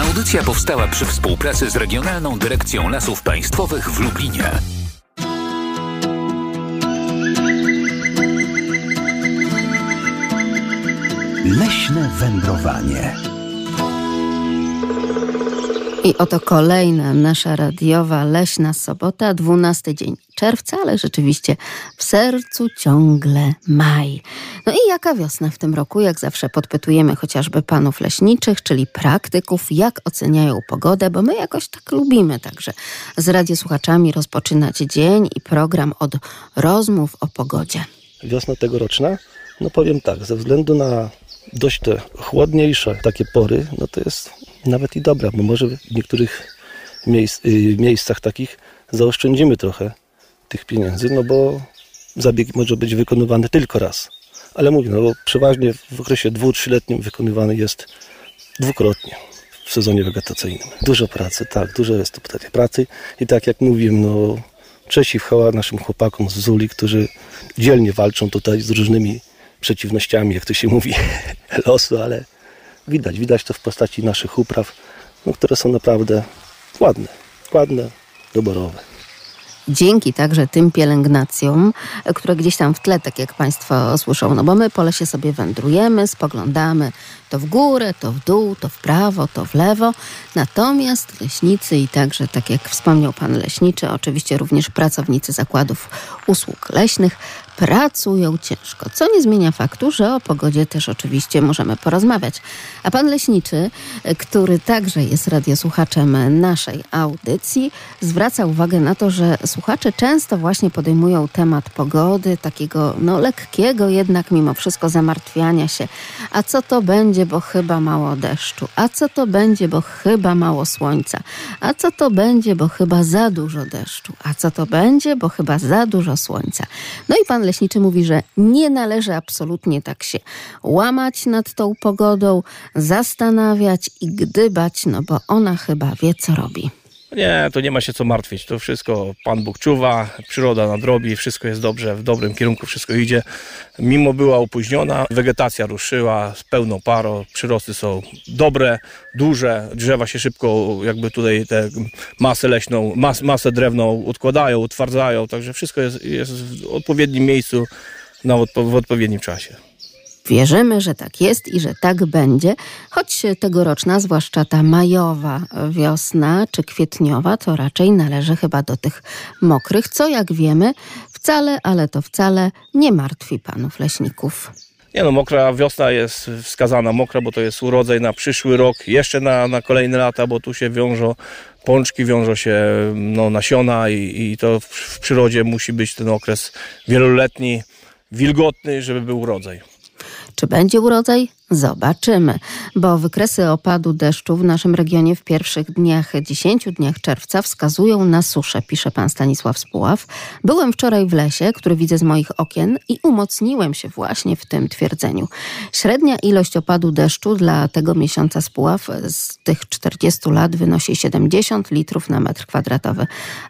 Audycja powstała przy współpracy z Regionalną Dyrekcją Lasów Państwowych w Lublinie. Leśne wędrowanie. I oto kolejna nasza radiowa leśna sobota, 12 dzień czerwca, ale rzeczywiście w sercu ciągle maj. No i jaka wiosna w tym roku? Jak zawsze podpytujemy chociażby panów leśniczych, czyli praktyków, jak oceniają pogodę, bo my jakoś tak lubimy także z radiosłuchaczami rozpoczynać dzień i program od rozmów o pogodzie. Wiosna tegoroczna? No powiem tak, ze względu na dość te chłodniejsze takie pory, no to jest nawet i dobra, bo może w niektórych miejsc, y, miejscach takich zaoszczędzimy trochę tych pieniędzy, no bo zabieg może być wykonywany tylko raz. Ale mówię, no bo przeważnie w okresie dwu, trzyletnim wykonywany jest dwukrotnie w sezonie wegetacyjnym. Dużo pracy, tak, dużo jest to tutaj pracy i tak jak mówiłem, no cześć i chwała naszym chłopakom z Zuli, którzy dzielnie walczą tutaj z różnymi przeciwnościami, jak to się mówi, losu, ale widać, widać to w postaci naszych upraw, no, które są naprawdę ładne, ładne, doborowe. Dzięki także tym pielęgnacjom, które gdzieś tam w tle, tak jak Państwo słyszą, no bo my po lesie sobie wędrujemy, spoglądamy to w górę, to w dół, to w prawo, to w lewo. Natomiast leśnicy i także, tak jak wspomniał Pan Leśniczy, oczywiście również pracownicy zakładów usług leśnych, pracują ciężko, co nie zmienia faktu, że o pogodzie też oczywiście możemy porozmawiać. A pan leśniczy, który także jest radiosłuchaczem naszej audycji, zwraca uwagę na to, że słuchacze często właśnie podejmują temat pogody, takiego no lekkiego jednak mimo wszystko zamartwiania się. A co to będzie, bo chyba mało deszczu? A co to będzie, bo chyba mało słońca? A co to będzie, bo chyba za dużo deszczu? A co to będzie, bo chyba za dużo słońca? No i pan leśniczy mówi, że nie należy absolutnie tak się łamać nad tą pogodą, zastanawiać i gdybać, no bo ona chyba wie, co robi. Nie, to nie ma się co martwić. To wszystko Pan Bóg czuwa, przyroda nadrobi, wszystko jest dobrze, w dobrym kierunku wszystko idzie. Mimo była opóźniona, wegetacja ruszyła z pełną parą, przyrosty są dobre, duże, drzewa się szybko, jakby tutaj tę masę leśną, mas, masę drewną odkładają, utwardzają, także wszystko jest, jest w odpowiednim miejscu na w odpowiednim czasie. Wierzymy, że tak jest i że tak będzie, choć tegoroczna, zwłaszcza ta majowa wiosna czy kwietniowa, to raczej należy chyba do tych mokrych, co jak wiemy, wcale, ale to wcale nie martwi panów leśników. Nie no, mokra wiosna jest wskazana mokra, bo to jest urodzaj na przyszły rok, jeszcze na, na kolejne lata, bo tu się wiążą pączki, wiążą się no, nasiona i, i to w, w przyrodzie musi być ten okres wieloletni, wilgotny, żeby był urodzaj. Czy będzie urodzaj? Zobaczymy, bo wykresy opadu deszczu w naszym regionie w pierwszych dniach, 10 dniach czerwca wskazują na suszę, pisze pan Stanisław Spuław. Byłem wczoraj w lesie, który widzę z moich okien i umocniłem się właśnie w tym twierdzeniu. Średnia ilość opadu deszczu dla tego miesiąca Spuław z tych 40 lat wynosi 70 litrów na metr kwadratowy,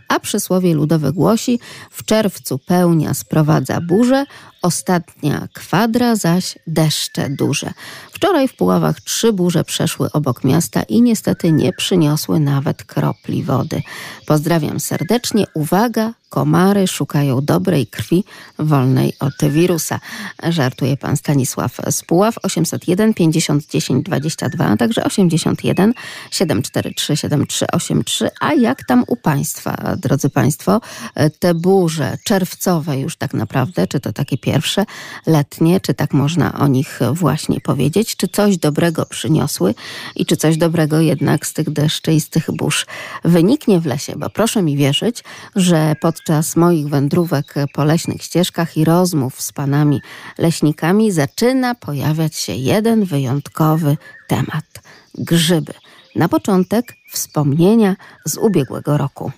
a przysłowie ludowe głosi w czerwcu pełnia sprowadza burzę, ostatnia kwadra zaś deszcze duże. Wczoraj w Puławach trzy burze przeszły obok miasta i niestety nie przyniosły nawet kropli wody. Pozdrawiam serdecznie. Uwaga, komary szukają dobrej krwi wolnej od wirusa. Żartuje pan Stanisław Spuław 801 50 10 22, a także 81 743 7383. A jak tam u państwa, drodzy państwo, te burze czerwcowe już tak naprawdę, czy to takie pierwsze, letnie, czy tak można o nich właśnie powiedzieć, czy coś dobrego przyniosły i czy coś dobrego jednak z tych deszczy i z tych burz wyniknie w lesie, bo proszę mi wierzyć, że podczas moich wędrówek po leśnych ścieżkach i rozmów z panami leśnikami zaczyna pojawiać się jeden wyjątkowy temat grzyby. Na początek wspomnienia z ubiegłego roku.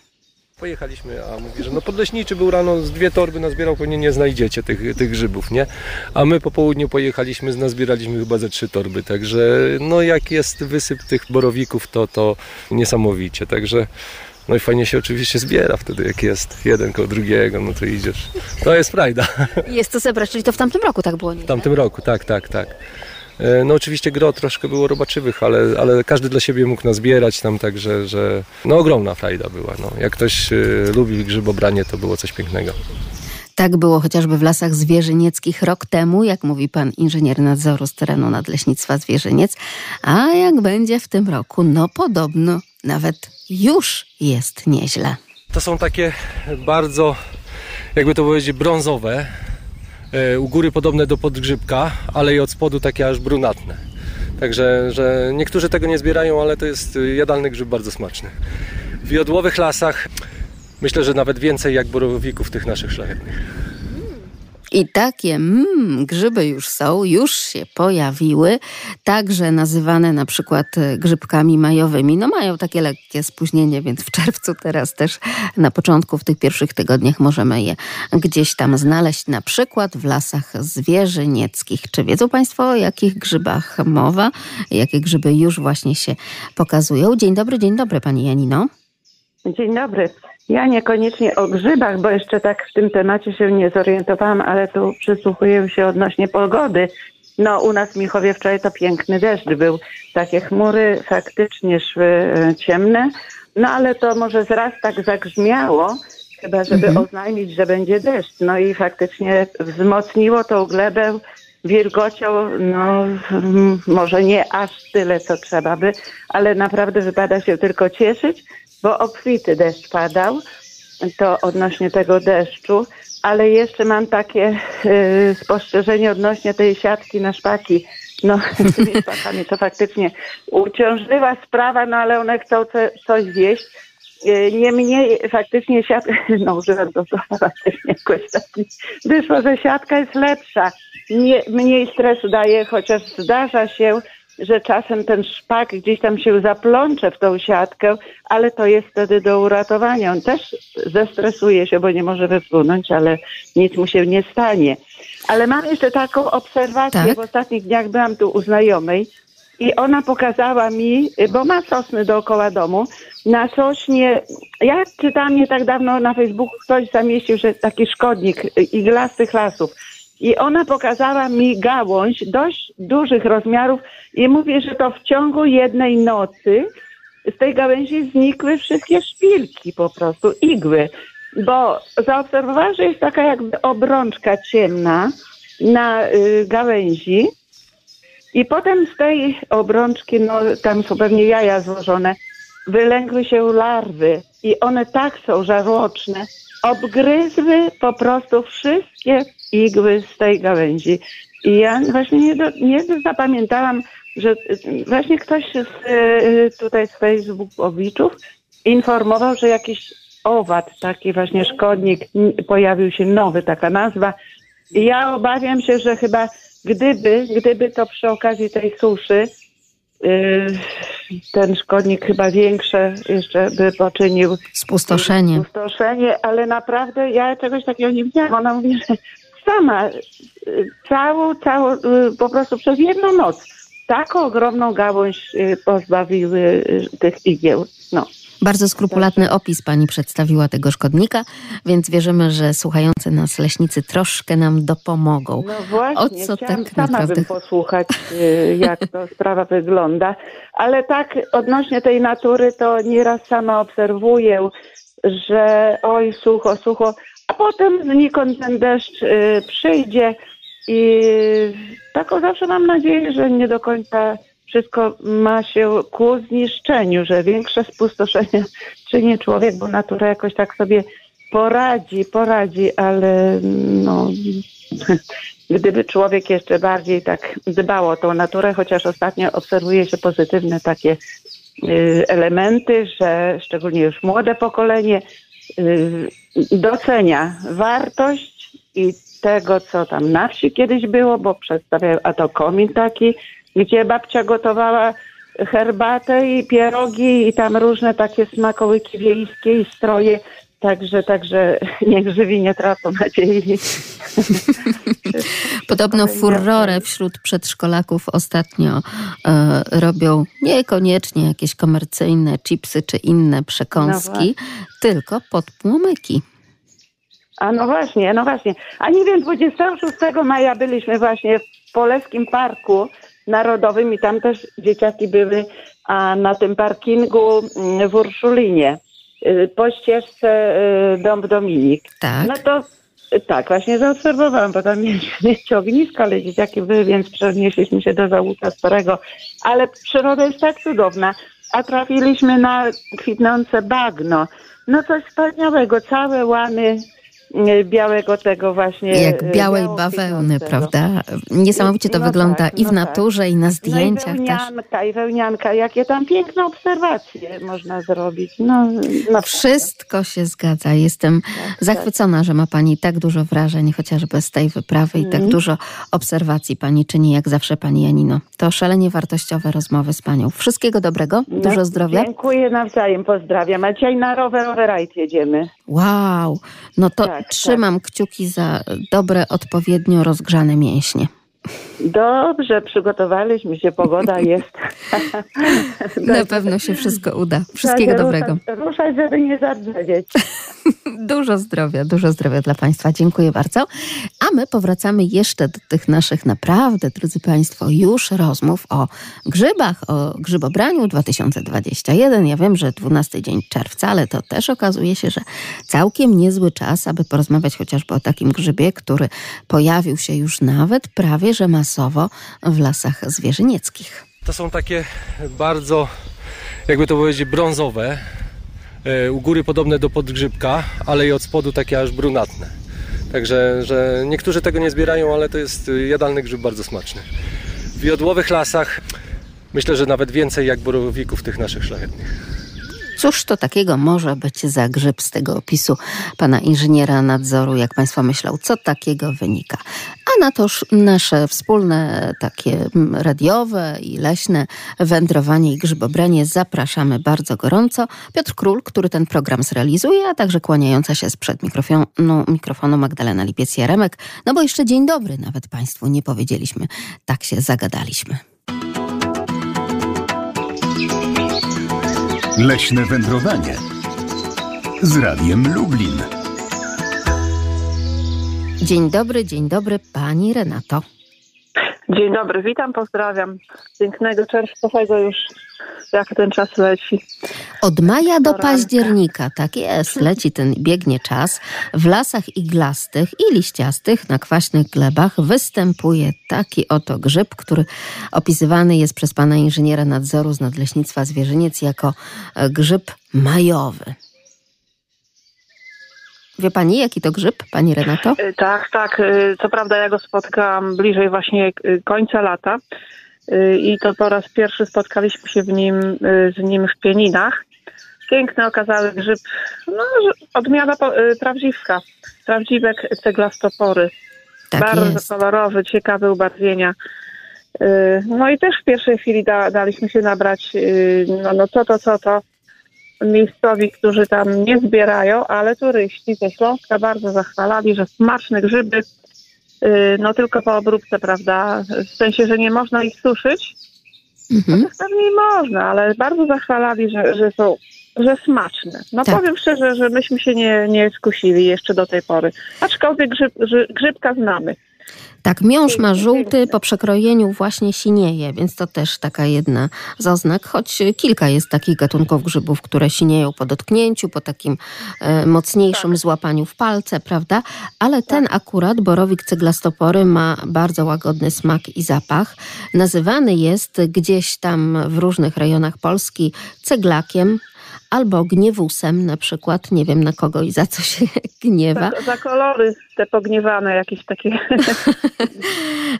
Pojechaliśmy, a mówi, że no podleśniczy był rano z dwie torby nazbierał, pewnie nie znajdziecie tych, tych grzybów, nie? A my po południu pojechaliśmy, nazbieraliśmy chyba ze trzy torby, także no jak jest wysyp tych borowików, to, to niesamowicie, także no i fajnie się oczywiście zbiera wtedy, jak jest jeden koło drugiego, no to idziesz. To jest frajda. Jest to zebrać, czyli to w tamtym roku tak było, nie? W tamtym roku, tak, tak, tak. E, No oczywiście gro troszkę było robaczywych, ale, ale każdy dla siebie mógł nazbierać tam, także że no ogromna frajda była. No. Jak ktoś e, lubi grzybobranie, to było coś pięknego. Tak było chociażby w lasach zwierzynieckich rok temu, jak mówi pan inżynier nadzoru z terenu Nadleśnictwa Zwierzyniec. A jak będzie w tym roku? No podobno nawet już jest nieźle. To są takie bardzo, jakby to powiedzieć, brązowe, e, u góry podobne do podgrzybka, ale i od spodu takie aż brunatne. Także że niektórzy tego nie zbierają, ale to jest y, jadalny grzyb bardzo smaczny. W jodłowych lasach myślę, że nawet więcej jak borowików tych naszych szlachetnych. I takie mm, grzyby już są, już się pojawiły, także nazywane na przykład e, grzybkami majowymi. No mają takie lekkie spóźnienie, więc w czerwcu teraz też na początku, w tych pierwszych tygodniach możemy je gdzieś tam znaleźć, na przykład w lasach zwierzynieckich. Czy wiedzą Państwo, o jakich grzybach mowa? Jakie grzyby już właśnie się pokazują? Dzień dobry, dzień dobry Pani Janino. Dzień dobry. Ja niekoniecznie o grzybach, bo jeszcze tak w tym temacie się nie zorientowałam, ale tu przysłuchuję się odnośnie pogody. No, u nas w Michowie wczoraj to piękny deszcz był. Takie chmury faktycznie szły e, ciemne, no ale to może zraz tak zagrzmiało, chyba żeby oznajmić, że będzie deszcz. No i faktycznie wzmocniło tą glebę wilgocią, no może nie aż tyle, co trzeba by, ale naprawdę wypada się tylko cieszyć, bo obfity deszcz padał, to odnośnie tego deszczu, ale jeszcze mam takie y, spostrzeżenie odnośnie tej siatki na szpaki. No, z tymi szpakami to faktycznie uciążliwa sprawa, no ale one chcą ce, coś zjeść. Y, Niemniej faktycznie siatka, no używam to słowa też jakoś tak wyszło, że siatka jest lepsza. Nie, mniej stresu daje, chociaż zdarza się, że czasem ten szpak gdzieś tam się zaplącze w tą siatkę, ale to jest wtedy do uratowania. On też zestresuje się, bo nie może wypłynąć, ale nic mu się nie stanie. Ale mam jeszcze taką obserwację. Tak. W ostatnich dniach byłam tu u znajomej i ona pokazała mi, bo ma sosny dookoła domu, na sośnie, ja czytałam nie tak dawno na Facebooku, ktoś zamieścił, że taki szkodnik iglastych lasów. I ona pokazała mi gałąź dość dużych rozmiarów i mówi, że to w ciągu jednej nocy z tej gałęzi znikły wszystkie szpilki po prostu, igły. Bo zaobserwowałam, że jest taka jakby obrączka ciemna na y, gałęzi i potem z tej obrączki, no tam są pewnie jaja złożone, wylęgły się larwy i one tak są żarłoczne, obgryzły po prostu wszystkie igły z tej gałęzi. I ja właśnie nie, do, nie zapamiętałam, że y, właśnie ktoś z, y, tutaj z Facebookowiczów informował, że jakiś owad, taki właśnie szkodnik, pojawił się nowy, taka nazwa. I ja obawiam się, że chyba gdyby, gdyby to przy okazji tej suszy y, ten szkodnik chyba większe jeszcze by poczynił Spustoszenie. Spustoszenie, ale naprawdę ja czegoś takiego nie widziałam. Ona mówi, że sama y, całą, całą, y, po prostu przez jedną noc taką ogromną gałąź y, pozbawiły tych igieł. No. Bardzo skrupulatny opis pani przedstawiła tego szkodnika, więc wierzymy, że słuchający nas leśnicy troszkę nam dopomogą. No właśnie, o co tak sama naprawdę bym posłuchać, jak to sprawa wygląda. Ale tak odnośnie tej natury, to nieraz sama obserwuję, że oj, sucho, sucho, potem znikąd ten deszcz y, przyjdzie i taką zawsze mam nadzieję, że nie do końca wszystko ma się ku zniszczeniu, że większe spustoszenie czyni człowiek, bo natura jakoś tak sobie poradzi, poradzi, ale no, gdyby człowiek jeszcze bardziej tak dbał o tą naturę, chociaż ostatnio obserwuje się pozytywne takie y, elementy, że szczególnie już młode pokolenie y, docenia wartość i tego, co tam na wsi kiedyś było, bo przedstawiają, a to komin taki, gdzie babcia gotowała herbatę i pierogi i tam różne takie smakołyki wiejskie i stroje. Także, także niech żywi nie tracą nadziei. Podobno furorę wśród przedszkolaków ostatnio e, robią niekoniecznie jakieś komercyjne chipsy czy inne przekąski, tylko podpłomyki. A no właśnie, no właśnie. A nie wiem, 26 maja byliśmy właśnie w Polskim Parku Narodowym i tam też dzieciaki były a na tym parkingu mm, w Urszulinie po ścieżce y, Dom Dominik. Tak. No to y, tak, właśnie zaobserwowałam, bo tam mieliśmy ognisko, ale dzieciaki były, więc przenieśliśmy się do załuka starego. Ale przyroda jest tak cudowna. A trafiliśmy na kwitnące bagno. No coś wspaniałego, całe łany y, białego tego właśnie. Jak y, białej bawełny, kwitnącego. prawda? Niesamowicie to No wygląda tak, i w no tak. naturze, i na No i zdjęciach też. wełnianka, i wełnianka. Jakie tam piękne obserwacje można zrobić. No, no Wszystko się zgadza. Jestem zachwycona, że ma Pani tak dużo wrażeń, chociażby z tej wyprawy i tak Mhm. dużo obserwacji Pani czyni, jak zawsze Pani Janino. To szalenie wartościowe rozmowy z Panią. Wszystkiego dobrego, No, dużo zdrowia. Dziękuję nawzajem, pozdrawiam. A dzisiaj na rower rajd jedziemy. Wow, no to Tak, trzymam kciuki za dobre, odpowiednio rozgrzane mięśnie. Dobrze, przygotowaliśmy się, pogoda jest. Na pewno się wszystko uda. Wszystkiego się dobrego. Ruszać, ruszać, żeby nie zadrzewieć. Dużo zdrowia, dużo zdrowia dla Państwa. Dziękuję bardzo. A my powracamy jeszcze do tych naszych naprawdę, drodzy Państwo, już rozmów o grzybach, o grzybobraniu 2021. Ja wiem, że 12 dzień czerwca, ale to też okazuje się, że całkiem niezły czas, aby porozmawiać chociażby o takim grzybie, który pojawił się już nawet prawie że masowo w lasach zwierzynieckich. To są takie bardzo, jakby to powiedzieć, brązowe. e, U góry podobne do podgrzybka, ale i od spodu takie aż brunatne. Także że niektórzy tego nie zbierają, ale to jest y, jadalny grzyb bardzo smaczny. W jodłowych lasach myślę, że nawet więcej jak borowików tych naszych szlachetnych. Cóż to takiego może być za grzyb z tego opisu pana inżyniera nadzoru, jak państwo myślą, co takiego wynika? A na toż nasze wspólne takie mm, radiowe i leśne wędrowanie i grzybobranie zapraszamy bardzo gorąco. Piotr Król, który ten program zrealizuje, a także kłaniająca się sprzed mikrofonu, mikrofonu Magdalena Lipiec-Jaremek. No bo jeszcze dzień dobry nawet państwu nie powiedzieliśmy. Tak się zagadaliśmy. Leśne wędrowanie z Radiem Lublin. Dzień dobry, dzień dobry pani Renato. Dzień dobry, witam, pozdrawiam. Pięknego czerwcowego już, jak ten czas leci. Od maja do października, tak jest, leci ten, biegnie czas. W lasach iglastych i liściastych na kwaśnych glebach występuje taki oto grzyb, który opisywany jest przez pana inżyniera nadzoru z Nadleśnictwa Zwierzyniec jako e, grzyb majowy. Wie pani, jaki to grzyb, pani Renato? Y, Tak, tak. y, Co prawda ja go spotkałam bliżej właśnie y, końca lata i to po raz pierwszy spotkaliśmy się w nim, z nim w Pieninach. Piękny okazały grzyb, no odmiana prawdziwka. Prawdziwek ceglastopory. Tak Bardzo jest. kolorowy, ciekawe ubarwienia. No i też w pierwszej chwili da, daliśmy się nabrać, no, no co to, co to, miejscowi, którzy tam nie zbierają, ale turyści ze Śląska bardzo zachwalali, że smaczne grzyby, y, no tylko po obróbce, prawda, w sensie, że nie można ich suszyć, Mhm. pewnie można, ale bardzo zachwalali, że, że są że smaczne. No Tak. powiem szczerze, że myśmy się nie, nie skusili jeszcze do tej pory. Aczkolwiek grzyb, grzybka znamy. Tak, miąższ ma żółty, po przekrojeniu właśnie sinieje, więc to też taka jedna z oznak, choć kilka jest takich gatunków grzybów, które sinieją po dotknięciu, po takim e, mocniejszym Tak. złapaniu w palce, prawda? Ale ten akurat, borowik ceglastopory, ma bardzo łagodny smak i zapach. Nazywany jest gdzieś tam w różnych rejonach Polski ceglakiem, Albo gniewusem na przykład, nie wiem na kogo i za co się gniewa. Za, za kolory te pogniewane jakieś takie.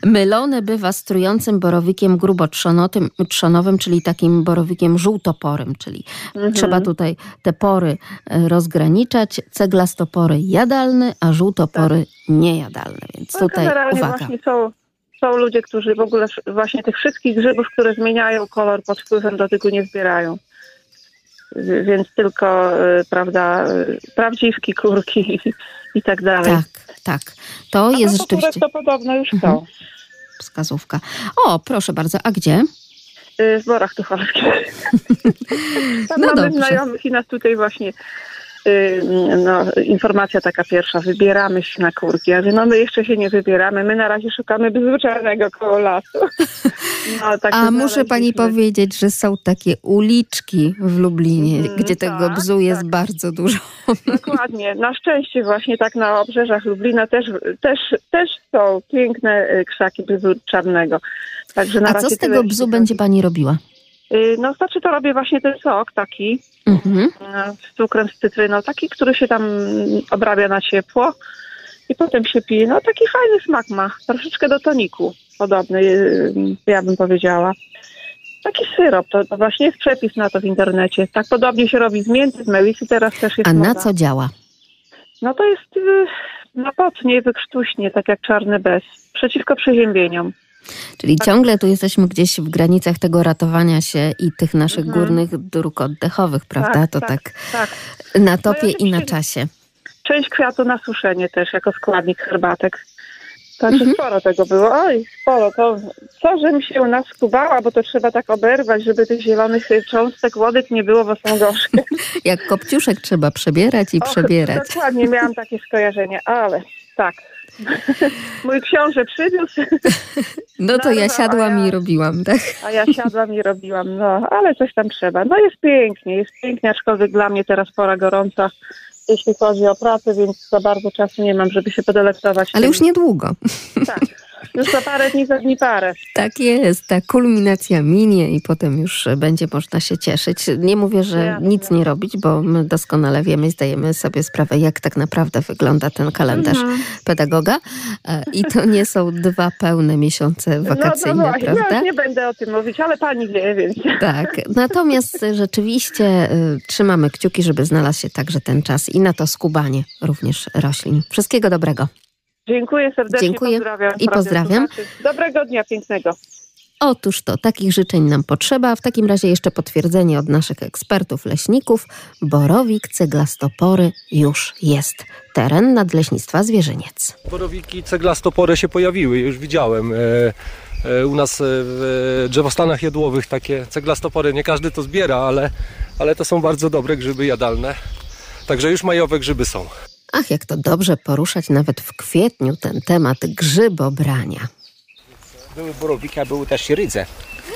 Mylone bywa z trującym borowikiem grubotrzonotym, trzonowym, czyli takim borowikiem żółtoporym, czyli Mhm. trzeba tutaj te pory e, rozgraniczać. Ceglastopory jadalne, a żółtopory niejadalne, więc No, tutaj uwaga. właśnie są, ludzie, którzy w ogóle właśnie tych wszystkich grzybów, które zmieniają kolor pod wpływem dotyku nie zbierają. Więc tylko, y, prawda, y, prawdziwki, kurki i, i tak dalej. Tak, tak. To A jest rzeczywiście to podobno już Mhm. są. wskazówka. O, proszę bardzo, a gdzie? Y, W Borach Tucholskich. Tam No mamy dobrze. znajomych i nas tutaj właśnie no, informacja taka pierwsza, wybieramy się na kurki. Ja mówię, no my jeszcze się nie wybieramy, my na razie szukamy bzu czarnego koło lasu. No, tak A muszę pani powiedzieć, że są takie uliczki w Lublinie, Mhm, gdzie tego tak, bzu jest tak. bardzo dużo. Dokładnie. Na szczęście właśnie tak na obrzeżach Lublina też, też, też są piękne y, krzaki bzu czarnego. Także na A co z tego bzu będzie pani robiła? Y, No znaczy to robię właśnie ten sok taki Mhm. z cukrem, z cytryną, taki, który się tam obrabia na ciepło i potem się pije. No taki fajny smak ma, troszeczkę do toniku podobny, y, ja bym powiedziała. Taki syrop, to, to właśnie jest przepis na to w internecie. Tak podobnie się robi z mięty, z melisy, teraz też jest A na moda. co działa? No to jest y, na potnie, wykrztuśnie, tak jak czarny bez, przeciwko przeziębieniom. Czyli ciągle tu jesteśmy gdzieś w granicach tego ratowania się i tych naszych Mhm. górnych dróg oddechowych, prawda? to tak, tak. na topie ja i na czasie. Część kwiatu na suszenie też jako składnik herbatek. Także Mhm. sporo tego było. Oj, sporo. To co, żebym się u nas skubała, bo to trzeba tak oberwać, żeby tych zielonych cząstek łodyg nie było, bo są gorzkie. Jak kopciuszek trzeba przebierać i Och, przebierać. Dokładnie, miałam takie skojarzenie, ale tak. Mój książę przywiózł, No to ja Narwa, a siadłam ja- i robiłam, tak? a ja siadłam i robiłam. No, ale coś tam trzeba. No jest pięknie, jest pięknie, aczkolwiek dla mnie teraz pora gorąca, jeśli chodzi o pracę, więc za bardzo czasu nie mam, żeby się podelektować. Ale tym. już niedługo. Tak. Już za parę dni, za dni parę. Tak jest, ta kulminacja minie i potem już będzie można się cieszyć. Nie mówię, że Jasne. nic nie robić, bo my doskonale wiemy i zdajemy sobie sprawę, jak tak naprawdę wygląda ten kalendarz Mhm. pedagoga. E, I to nie są dwa pełne miesiące wakacyjne, no, no prawda? No, nie będę o tym mówić, ale pani wie, więc... Tak, natomiast rzeczywiście y, trzymamy kciuki, żeby znalazł się także ten czas i na to skubanie również roślin. Wszystkiego dobrego. Dziękuję serdecznie, Dziękuję pozdrawiam. i pozdrawiam. Dobrego dnia, pięknego. Otóż to, takich życzeń nam potrzeba. W takim razie jeszcze potwierdzenie od naszych ekspertów leśników. Borowik ceglastopory już jest. Teren Nadleśnictwa Zwierzyniec. Borowiki ceglastopory się pojawiły, już widziałem. E, e, u nas e, w drzewostanach jodłowych takie ceglastopory, nie każdy to zbiera, ale, ale to są bardzo dobre grzyby jadalne. Także już majowe grzyby są. Ach, jak to dobrze poruszać nawet w kwietniu ten temat grzybobrania. Były borowiki, a były też rydze.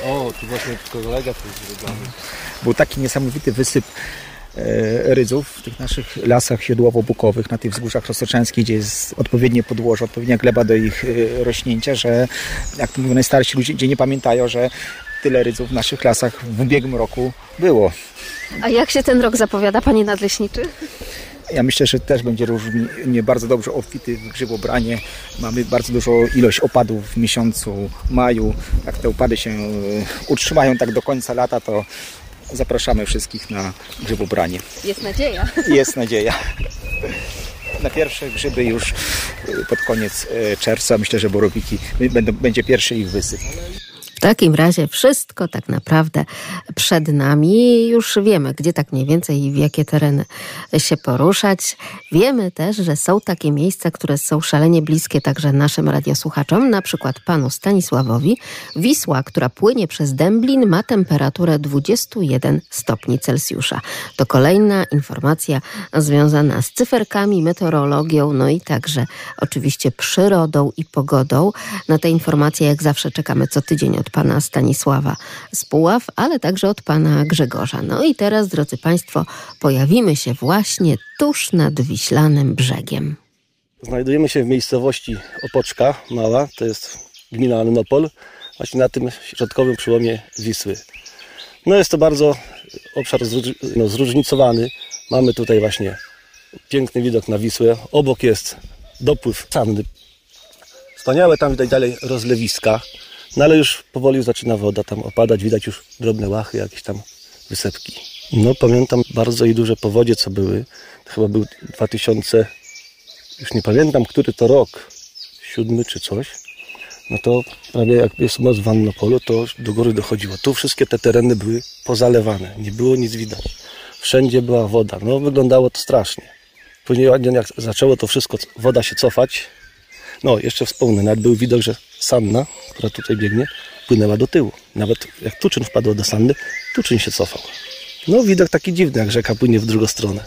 O, tu właśnie kolega tu jest zrobiony. Był taki niesamowity wysyp e, rydzów w tych naszych lasach siodłowo-bukowych, na tych wzgórzach roztoczęskich, gdzie jest odpowiednie podłoże, odpowiednia gleba do ich e, rośnięcia, że jak to mówią najstarsi ludzie, gdzie nie pamiętają, że tyle rydzów w naszych lasach w ubiegłym roku było. A jak się ten rok zapowiada, panie nadleśniczy? Ja myślę, że też będzie różnie bardzo dobrze obfity w grzybobranie. Mamy bardzo dużą ilość opadów w miesiącu maju. Jak te opady się e, utrzymają tak do końca lata, to zapraszamy wszystkich na grzybobranie. Jest nadzieja. Jest nadzieja. Na pierwsze grzyby już e, pod koniec e, czerwca. Myślę, że borowiki będzie pierwszy ich wysyp. W takim razie wszystko tak naprawdę przed nami. Już wiemy, gdzie tak mniej więcej i w jakie tereny się poruszać. Wiemy też, że są takie miejsca, które są szalenie bliskie także naszym radiosłuchaczom, na przykład panu Stanisławowi. Wisła, która płynie przez Dęblin, ma temperaturę 21 stopni Celsjusza. To kolejna informacja związana z cyferkami, meteorologią, no i także oczywiście przyrodą i pogodą. Na te informacje jak zawsze czekamy co tydzień od pana Stanisława z Puław, ale także od pana Grzegorza. No i teraz, drodzy państwo, pojawimy się właśnie tuż nad Wiślanym brzegiem. Znajdujemy się w miejscowości Opoczka Mała, to jest gmina Annopol, właśnie na tym środkowym przełomie Wisły. No jest to bardzo obszar no, zróżnicowany. Mamy tutaj właśnie piękny widok na Wisłę. Obok jest dopływ Sandy. Wspaniałe tam widać dalej rozlewiska, no ale już powoli zaczyna woda tam opadać, widać już drobne łachy, jakieś tam wysepki. No pamiętam bardzo i duże powodzie, co były. To chyba był 2000 już nie pamiętam, który to rok, siódmy czy coś, no to prawie jak jest moc w Annopolu, to do góry dochodziło. Tu wszystkie te tereny były pozalewane, nie było nic widać. Wszędzie była woda, no wyglądało to strasznie. Później jak zaczęło to wszystko, woda się cofać, no jeszcze wspomnę, nawet był widok, że Sanna, która tutaj biegnie, płynęła do tyłu. Nawet jak Tuczyn wpadło do Sanny, Tuczyn się cofał. No widok taki dziwny, jak rzeka płynie w drugą stronę.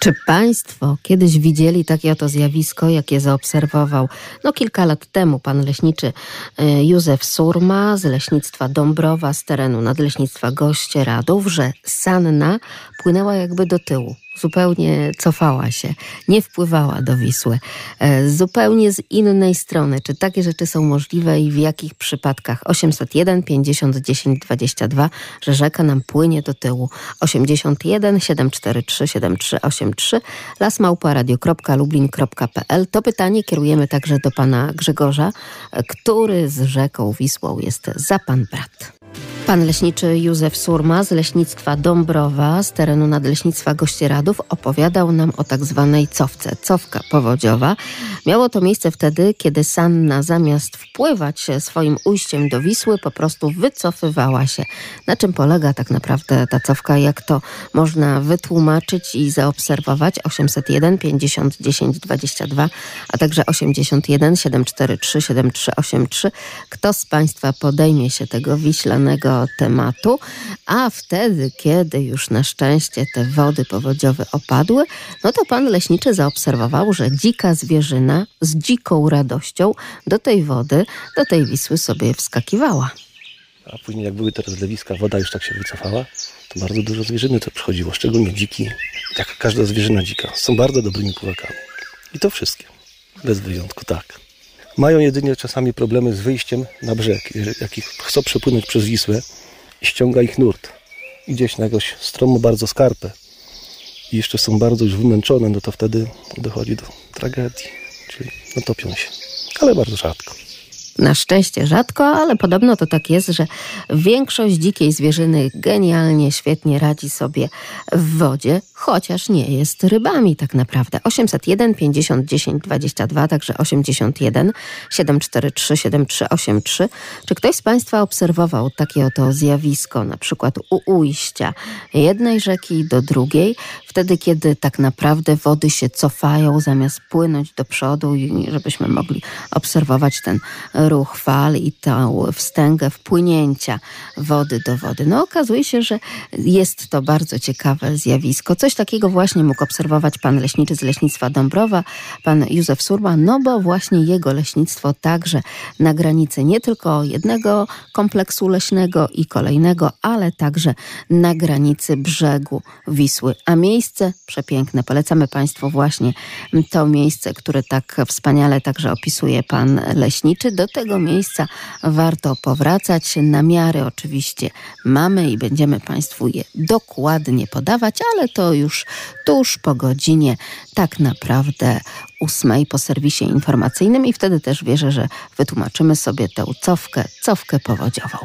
Czy Państwo kiedyś widzieli takie oto zjawisko, jakie zaobserwował no, kilka lat temu pan leśniczy e, Józef Surma z leśnictwa Dąbrowa z terenu nadleśnictwa Goście Radów, że Sanna płynęła jakby do tyłu? Zupełnie cofała się, nie wpływała do Wisły, e, zupełnie z innej strony. Czy takie rzeczy są możliwe i w jakich przypadkach? 801 50 10 22, że rzeka nam płynie do tyłu. 81 743 7383 lasmałparadio.lublin.pl To pytanie kierujemy także do pana Grzegorza, e, który z rzeką Wisłą jest za pan brat. Pan leśniczy Józef Surma z leśnictwa Dąbrowa z terenu nadleśnictwa Gościeradów opowiadał nam o tak zwanej cofce, cofka powodziowa. Miało to miejsce wtedy, kiedy Sanna zamiast wpływać swoim ujściem do Wisły po prostu wycofywała się. Na czym polega tak naprawdę ta cofka, jak to można wytłumaczyć i zaobserwować? 801 50 10 22, a także 81 743 7383. Kto z Państwa podejmie się tego wiślanego tematu, a wtedy, kiedy już na szczęście te wody powodziowe opadły, no to pan leśniczy zaobserwował, że dzika zwierzyna z dziką radością do tej wody, do tej Wisły sobie wskakiwała. A później jak były te rozlewiska, woda już tak się wycofała, to bardzo dużo zwierzyny to przychodziło, szczególnie dziki, jak każda zwierzyna dzika. Są bardzo dobrymi pływakami. I to wszystkie. Bez wyjątku, tak. Mają jedynie czasami problemy z wyjściem na brzeg. Jak ich chcą przepłynąć przez Wisłę, ściąga ich nurt. Gdzieś na jakąś stromą bardzo skarpę i jeszcze są bardzo już wymęczone, no to wtedy dochodzi do tragedii. Czyli no topią się. Ale bardzo rzadko. Na szczęście rzadko, ale podobno to tak jest, że większość dzikiej zwierzyny genialnie, świetnie radzi sobie w wodzie, chociaż nie jest rybami tak naprawdę. 801 50 10 22, także 81 743 7383. Czy ktoś z Państwa obserwował takie oto zjawisko, na przykład u ujścia jednej rzeki do drugiej, wtedy kiedy tak naprawdę wody się cofają zamiast płynąć do przodu i żebyśmy mogli obserwować ten ruch fal i tą wstęgę wpłynięcia wody do wody. No okazuje się, że jest to bardzo ciekawe zjawisko. Coś takiego właśnie mógł obserwować pan leśniczy z leśnictwa Dąbrowa, pan Józef Surma, no bo właśnie jego leśnictwo także na granicy nie tylko jednego kompleksu leśnego i kolejnego, ale także na granicy brzegu Wisły. A miejsce przepiękne. Polecamy Państwu właśnie to miejsce, które tak wspaniale także opisuje pan leśniczy. Do tego miejsca warto powracać. Namiary oczywiście mamy i będziemy Państwu je dokładnie podawać, ale to już tuż po godzinie tak naprawdę ósmej po serwisie informacyjnym i wtedy też wierzę, że wytłumaczymy sobie tę cofkę, cofkę powodziową.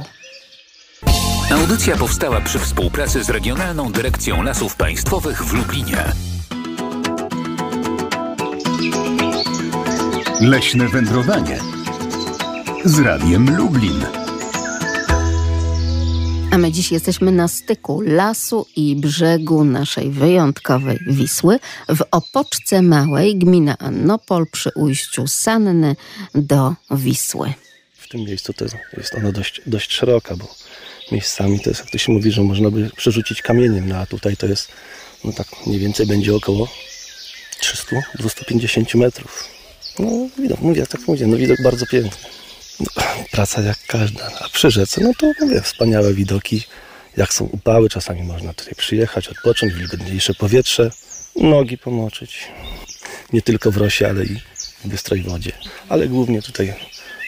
Audycja powstała przy współpracy z Regionalną Dyrekcją Lasów Państwowych w Lublinie. Leśne wędrowanie z Radiem Lublin. A my dziś jesteśmy na styku lasu i brzegu naszej wyjątkowej Wisły w Opoczce Małej, gmina Annopol przy ujściu Sanny do Wisły. W tym miejscu to jest ona dość, dość szeroka, bo miejscami to jest, jak to się mówi, że można by przerzucić kamieniem, no a tutaj to jest, no tak mniej więcej będzie około 300-250 metrów. No widok, mówię, tak mówię, no widok bardzo piękny. No, praca jak każda, a przy rzece, no to mówię, wspaniałe widoki, jak są upały, czasami można tutaj przyjechać, odpocząć, wilgotniejsze powietrze, nogi pomoczyć. Nie tylko w rosie, ale i w bystrej wodzie. Ale głównie tutaj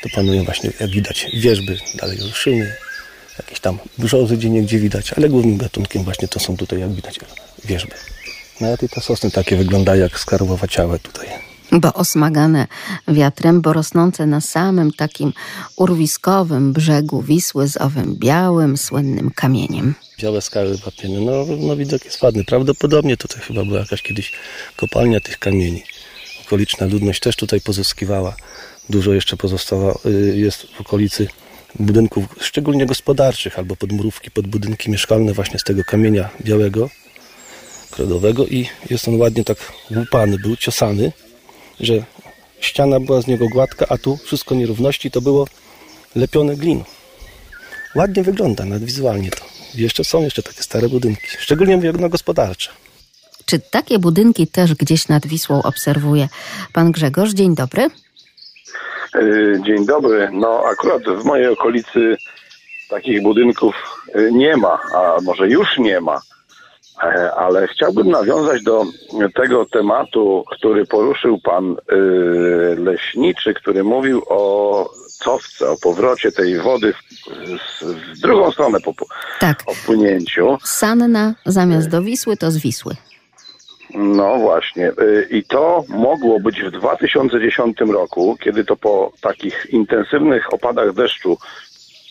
to panują właśnie, jak widać, wierzby, dalej ruszyny, jakieś tam brzozy gdzie widać, ale głównym gatunkiem właśnie to są tutaj, jak widać, wierzby. Nawet i te sosny takie wyglądają jak skarłowaciałe tutaj. Bo osmagane wiatrem, bo rosnące na samym takim urwiskowym brzegu Wisły z owym białym, słynnym kamieniem. Białe skały wapienne, no, no widok jest ładny. Prawdopodobnie tutaj chyba była jakaś kiedyś kopalnia tych kamieni. Okoliczna ludność też tutaj pozyskiwała. Dużo jeszcze pozostało, y, jest w okolicy budynków, szczególnie gospodarczych, albo podmurówki pod budynki mieszkalne właśnie z tego kamienia białego, kredowego i jest on ładnie tak łupany, był ciosany, że ściana była z niego gładka, a tu wszystko nierówności to było lepione gliną. Ładnie wygląda, nawet wizualnie to. Jeszcze są jeszcze takie stare budynki, szczególnie mówię no gospodarcze. Czy takie budynki też gdzieś nad Wisłą obserwuje pan Grzegorz? Dzień dobry. Y, Dzień dobry. No akurat w mojej okolicy takich budynków y, nie ma, a może już nie ma. E, Ale chciałbym nawiązać do tego tematu, który poruszył pan y, leśniczy, który mówił o cofce, o powrocie tej wody w, w drugą stronę po Tak, opłynięciu. Sanna zamiast do Wisły to z Wisły. No właśnie. Y, I to mogło być w 2010 roku, kiedy to po takich intensywnych opadach deszczu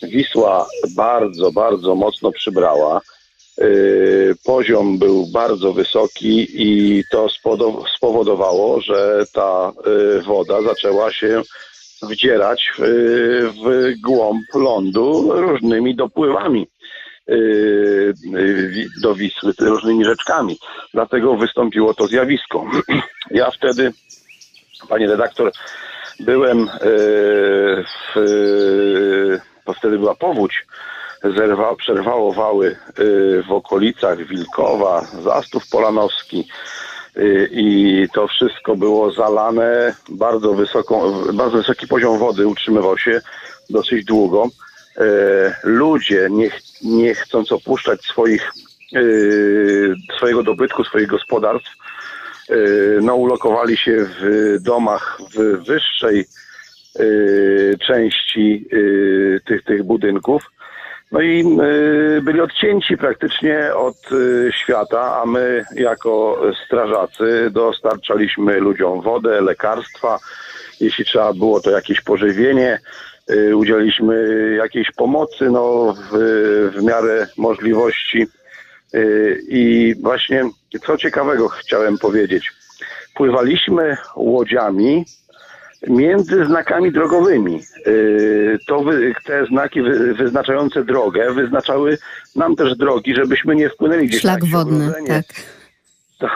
Wisła bardzo, bardzo mocno przybrała. Y, Poziom był bardzo wysoki i to spowodowało, że ta y, woda zaczęła się wdzierać w, głąb lądu różnymi dopływami wi- do Wisły, różnymi rzeczkami. Dlatego wystąpiło to zjawisko. Ja wtedy, panie redaktor, byłem w, bo wtedy była powódź, zerwa, przerwało wały y, w okolicach Wilkowa, Zastów Polanowski y, i to wszystko było zalane bardzo wysoką, bardzo wysoki poziom wody utrzymywał się dosyć długo. E, Ludzie nie, nie chcąc opuszczać swoich, y, swojego dobytku, swoich gospodarstw, no, ulokowali się w domach w wyższej części tych, tych budynków. No i y, byli odcięci praktycznie od y, świata, a my jako strażacy dostarczaliśmy ludziom wodę, lekarstwa. Jeśli trzeba było to jakieś pożywienie, y, udzieliliśmy jakiejś pomocy no, w, w miarę możliwości. I właśnie co ciekawego chciałem powiedzieć. Pływaliśmy łodziami między znakami drogowymi. Yy, To wy, te znaki wy, wyznaczające drogę wyznaczały nam też drogi, żebyśmy nie wpłynęli gdzieś Szlak na wodny, ogrodzenie. tak.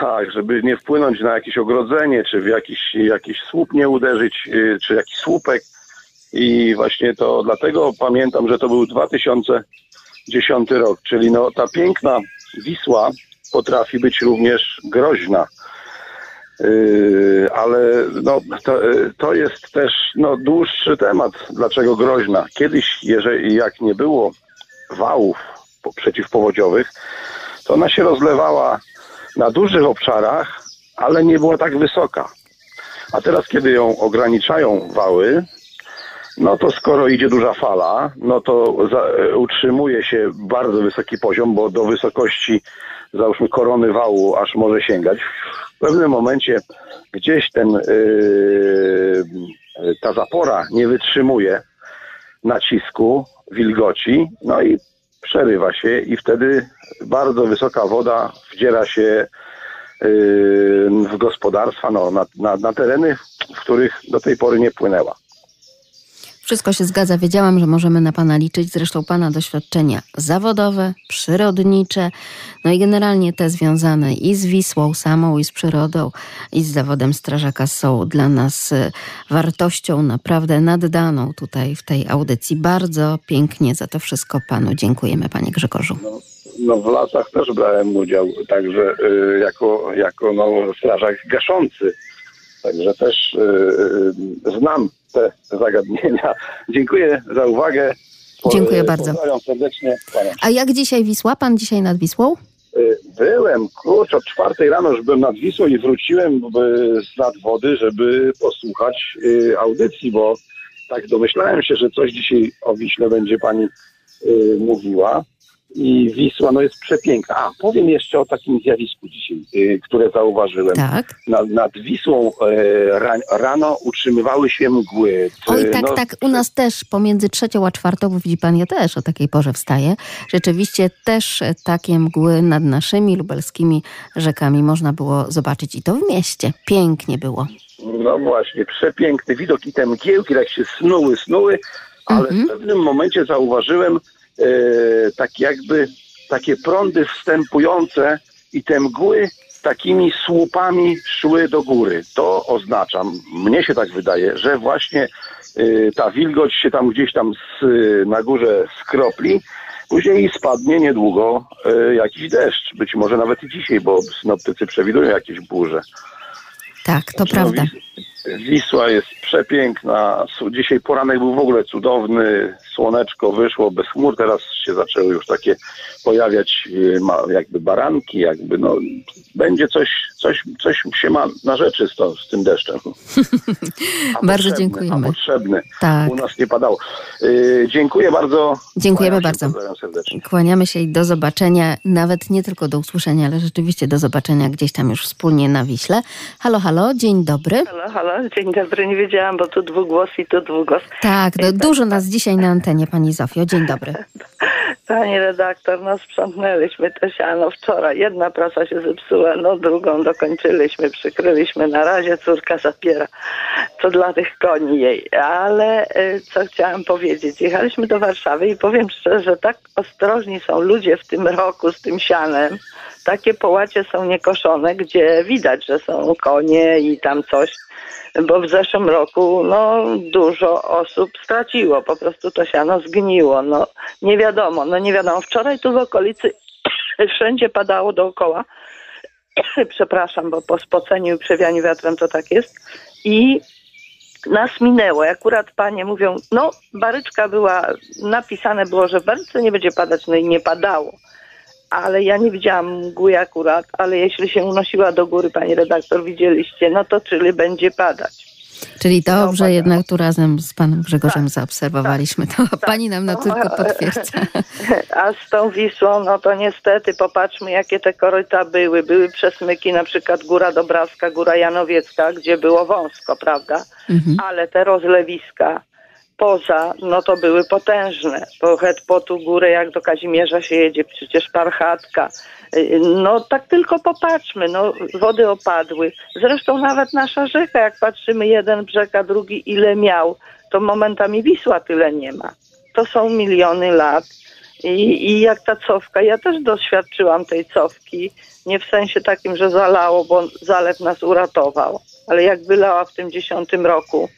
Tak, żeby nie wpłynąć na jakieś ogrodzenie, czy w jakiś, jakiś słup nie uderzyć, yy, czy jakiś słupek. I właśnie to dlatego pamiętam, że to był 2010 rok, czyli no ta piękna Wisła potrafi być również groźna. Yy, ale no, to, yy, to jest też no, dłuższy temat, dlaczego groźna. Kiedyś, jeżeli jak nie było wałów po- przeciwpowodziowych, to ona się rozlewała na dużych obszarach, ale nie była tak wysoka. A teraz, kiedy ją ograniczają wały, no to skoro idzie duża fala, no to za, e, utrzymuje się bardzo wysoki poziom, bo do wysokości załóżmy korony wału aż może sięgać. W pewnym momencie gdzieś ten yy, ta zapora nie wytrzymuje nacisku, wilgoci, no i przerywa się i wtedy bardzo wysoka woda wdziera się yy, w gospodarstwa, no, na, na, na tereny, w których do tej pory nie płynęła. Wszystko się zgadza. Wiedziałam, że możemy na Pana liczyć. Zresztą Pana doświadczenia zawodowe, przyrodnicze, no i generalnie te związane i z Wisłą samą, i z przyrodą, i z zawodem strażaka są dla nas e, wartością naprawdę naddaną tutaj w tej audycji. Bardzo pięknie za to wszystko Panu dziękujemy, Panie Grzegorzu. No w lasach też brałem udział, także y, jako, jako no, strażak gaszący. Także też y, y, znam te zagadnienia. Dziękuję za uwagę. Dziękuję bardzo. Pozdrawiam serdecznie. A jak dzisiaj Wisła? Pan dzisiaj nad Wisłą? Y, Byłem, kurczę, od czwartej rano już byłem nad Wisłą i wróciłem y, z nad wody, żeby posłuchać audycji, bo tak domyślałem się, że coś dzisiaj o Wiśle będzie pani mówiła. I Wisła no jest przepiękna. A, powiem jeszcze o takim zjawisku dzisiaj, y, które zauważyłem. Tak. Nad, nad Wisłą e, ra, rano utrzymywały się mgły. Oj, tak, No, tak. U nas też pomiędzy trzecią a czwartą, widzi pan, ja też o takiej porze wstaję. Rzeczywiście też takie mgły nad naszymi lubelskimi rzekami można było zobaczyć i to w mieście. Pięknie było. No właśnie, przepiękny widok i te mgiełki tak się snuły, snuły, ale w pewnym momencie zauważyłem tak jakby takie prądy wstępujące i te mgły takimi słupami szły do góry. To oznacza, mnie się tak wydaje, że właśnie e, ta wilgoć się tam gdzieś tam z, na górze skropli Później spadnie niedługo e, jakiś deszcz, być może nawet i dzisiaj, bo synoptycy przewidują jakieś burze. Tak, to prawda. Wis- Wisła jest przepiękna. Dzisiaj poranek był w ogóle cudowny. Słoneczko wyszło bez chmur. Teraz się zaczęły już takie pojawiać y, jakby baranki, jakby no będzie coś, coś, coś się ma na rzeczy z, to, z tym deszczem. Bardzo dziękujemy. A potrzebny. Tak. U nas nie padało. Y, dziękuję bardzo. Dziękujemy bardzo. Kłaniamy się i do zobaczenia, nawet nie tylko do usłyszenia, ale rzeczywiście do zobaczenia gdzieś tam już wspólnie na Wiśle. Halo, halo, dzień dobry. Halo, halo, dzień dobry, nie wiedziałam, bo tu dwugłos i tu dwugłos. Tak, dużo nas dzisiaj na antenie, pani Zofio. Dzień dobry. Pani redaktor, no sprzątnęliśmy to siano wczoraj. Jedna prasa się zepsuła, no drugą dokończyliśmy, przykryliśmy. Na razie córka zapiera. To dla tych koni jej. Ale y, co chciałam powiedzieć? Jechaliśmy do Warszawy i powiem szczerze, tak ostrożni są ludzie w tym roku z tym sianem. Takie połacie są niekoszone, gdzie widać, że są konie i tam coś. Bo w zeszłym roku no, dużo osób straciło, po prostu to siano zgniło. No, nie wiadomo, no nie wiadomo. Wczoraj tu w okolicy wszędzie padało dookoła. Przepraszam, bo po spoceniu i przewianiu wiatrem to tak jest. I nas minęło. Akurat panie mówią, no baryczka była, napisane było, że w nie będzie padać, no i nie padało. Ale ja nie widziałam mgły akurat, ale jeśli się unosiła do góry, pani redaktor, widzieliście, no to czyli będzie padać. Czyli dobrze jednak tu razem z panem Grzegorzem zaobserwowaliśmy. To pani nam na tylko potwierdza. A z tą Wisłą, no to niestety popatrzmy, jakie te koryta były. Były przesmyki, na przykład Góra Dobrawska, Góra Janowiecka, gdzie było wąsko, prawda? Mhm. Ale te rozlewiska poza, no to były potężne. Po Hetpotu górę, jak do Kazimierza się jedzie, przecież Parchatka. Y, No tak tylko popatrzmy, no wody opadły. Zresztą nawet nasza rzeka, jak patrzymy jeden brzeg, a drugi ile miał, to momentami Wisła tyle nie ma. To są miliony lat. I, I jak ta cofka, ja też doświadczyłam tej cofki, nie w sensie takim, że zalało, bo zalew nas uratował, ale jak wylała w tym dziesiątym roku,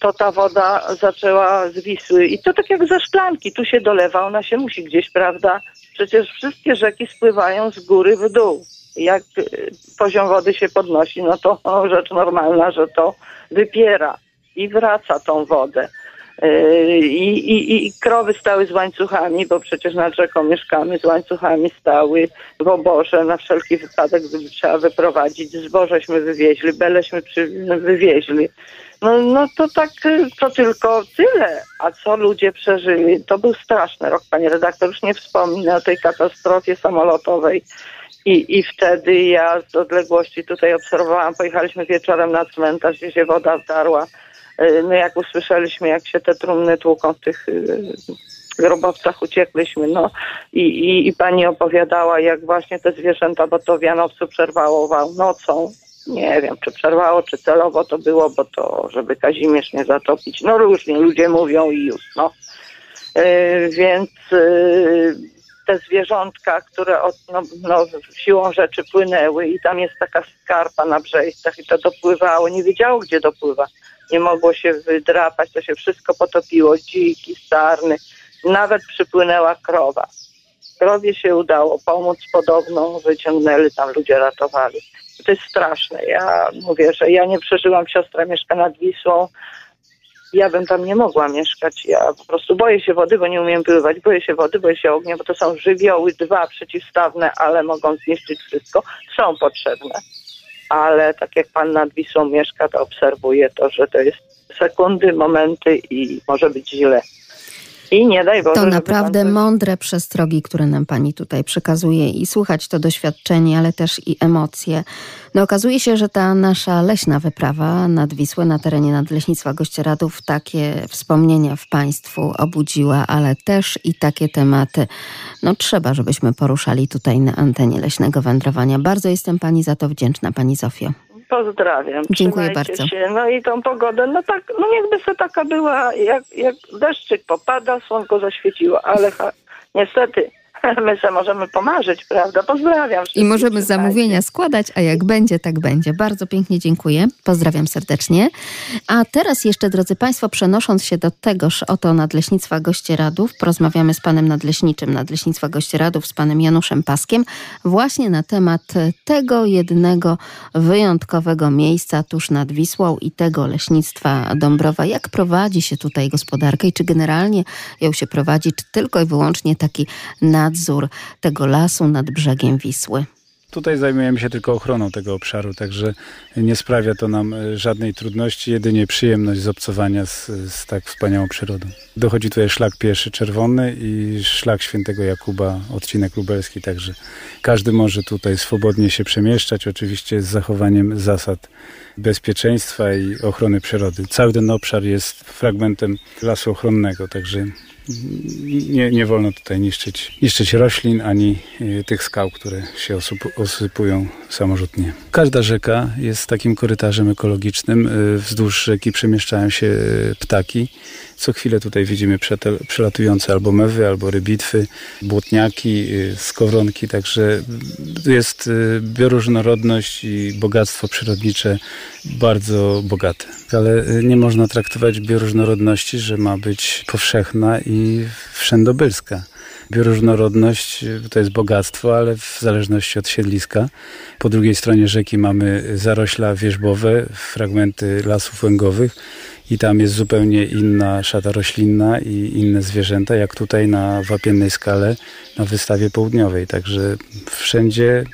to ta woda zaczęła z Wisły i to tak jak ze szklanki, tu się dolewa, ona się musi gdzieś, prawda? Przecież wszystkie rzeki spływają z góry w dół. Jak y, poziom wody się podnosi, no to rzecz normalna, że to wypiera i wraca tą wodę. I, i, I krowy stały z łańcuchami, bo przecież nad rzeką mieszkamy, z łańcuchami stały w oborze na wszelki wypadek, gdyby trzeba wyprowadzić. Zbożeśmy wywieźli, beleśmy przy, wywieźli. No, no to tak, to tylko tyle. A co ludzie przeżyli? To był straszny rok, panie redaktor. Już nie wspomnę o tej katastrofie samolotowej. I, I wtedy ja z odległości tutaj obserwowałam, pojechaliśmy wieczorem na cmentarz, gdzie się woda wdarła. Y, No jak usłyszeliśmy, jak się te trumny tłuką w tych y, grobowcach, uciekliśmy. No i, i, i pani opowiadała, jak właśnie te zwierzęta, bo to w Janowcu przerwało wał nocą. Nie wiem, czy przerwało, czy celowo to było, bo to, żeby Kazimierz nie zatopić. No różnie ludzie mówią i już, no. Yy, więc yy, te zwierzątka, które od, no, no, siłą rzeczy płynęły i tam jest taka skarpa na brzejstach i to dopływało, nie wiedziało gdzie dopływa. Nie mogło się wydrapać, to się wszystko potopiło, dziki, sarny, nawet przypłynęła krowa. Krowie się udało pomóc podobną, wyciągnęli, tam ludzie ratowali. To jest straszne. Ja mówię, że ja nie przeżyłam, siostra mieszka nad Wisłą, ja bym tam nie mogła mieszkać. Ja po prostu boję się wody, bo nie umiem pływać. Boję się wody, boję się ognia, bo to są żywioły, dwa przeciwstawne, ale mogą zniszczyć wszystko. Są potrzebne. Ale tak jak pan nad Wisłą mieszka, to obserwuję to, że to jest sekundy, momenty i może być źle. I nie daj Boże, To naprawdę pan mądre przestrogi, które nam pani tutaj przekazuje i słuchać to doświadczenie, ale też i emocje. No okazuje się, że ta nasza leśna wyprawa nad Wisłę na terenie Nadleśnictwa Gościeradów takie wspomnienia w państwu obudziła, ale też i takie tematy, no trzeba, żebyśmy poruszali tutaj na antenie Leśnego Wędrowania. Bardzo jestem pani za to wdzięczna, pani Zofio. Pozdrawiam. Dziękuję Trzymajcie bardzo. Się. No i tą pogodę, no tak, no niechby se taka była, jak, jak deszczyk popada, słonko zaświeciło, ale ha, niestety My sobie możemy pomarzyć, prawda? Pozdrawiam. I możemy zamówienia składać, a jak będzie, tak będzie. Bardzo pięknie dziękuję. Pozdrawiam serdecznie. A teraz jeszcze, drodzy Państwo, przenosząc się do tegoż oto Nadleśnictwa Gościeradów, porozmawiamy z panem nadleśniczym Nadleśnictwa Gościeradów, z panem Januszem Paskiem, właśnie na temat tego jednego wyjątkowego miejsca tuż nad Wisłą i tego leśnictwa Dąbrowa. Jak prowadzi się tutaj gospodarkę i czy generalnie ją się prowadzi, czy tylko i wyłącznie taki nadzór tego lasu nad brzegiem Wisły? Tutaj zajmujemy się tylko ochroną tego obszaru, także nie sprawia to nam e, żadnej trudności, jedynie przyjemność z obcowania z, z, tak wspaniałą przyrodą. Dochodzi tutaj szlak pieszy czerwony i szlak świętego Jakuba, odcinek lubelski, także każdy może tutaj swobodnie się przemieszczać, oczywiście z zachowaniem zasad bezpieczeństwa i ochrony przyrody. Cały ten obszar jest fragmentem lasu ochronnego, także nie, nie wolno tutaj niszczyć, niszczyć roślin ani y, tych skał, które się osypują samorzutnie. Każda rzeka jest takim korytarzem ekologicznym. Y, wzdłuż rzeki przemieszczają się y, ptaki. Co chwilę tutaj widzimy przelatujące albo mewy, albo rybitwy, błotniaki, skowronki, także jest bioróżnorodność i bogactwo przyrodnicze bardzo bogate. Ale nie można traktować bioróżnorodności, że ma być powszechna i i wszędobylska. Bioróżnorodność to jest bogactwo, ale w zależności od siedliska. Po drugiej stronie rzeki mamy zarośla wierzbowe, fragmenty lasów łęgowych i tam jest zupełnie inna szata roślinna i inne zwierzęta, jak tutaj na wapiennej skale na wystawie południowej. Także wszędzie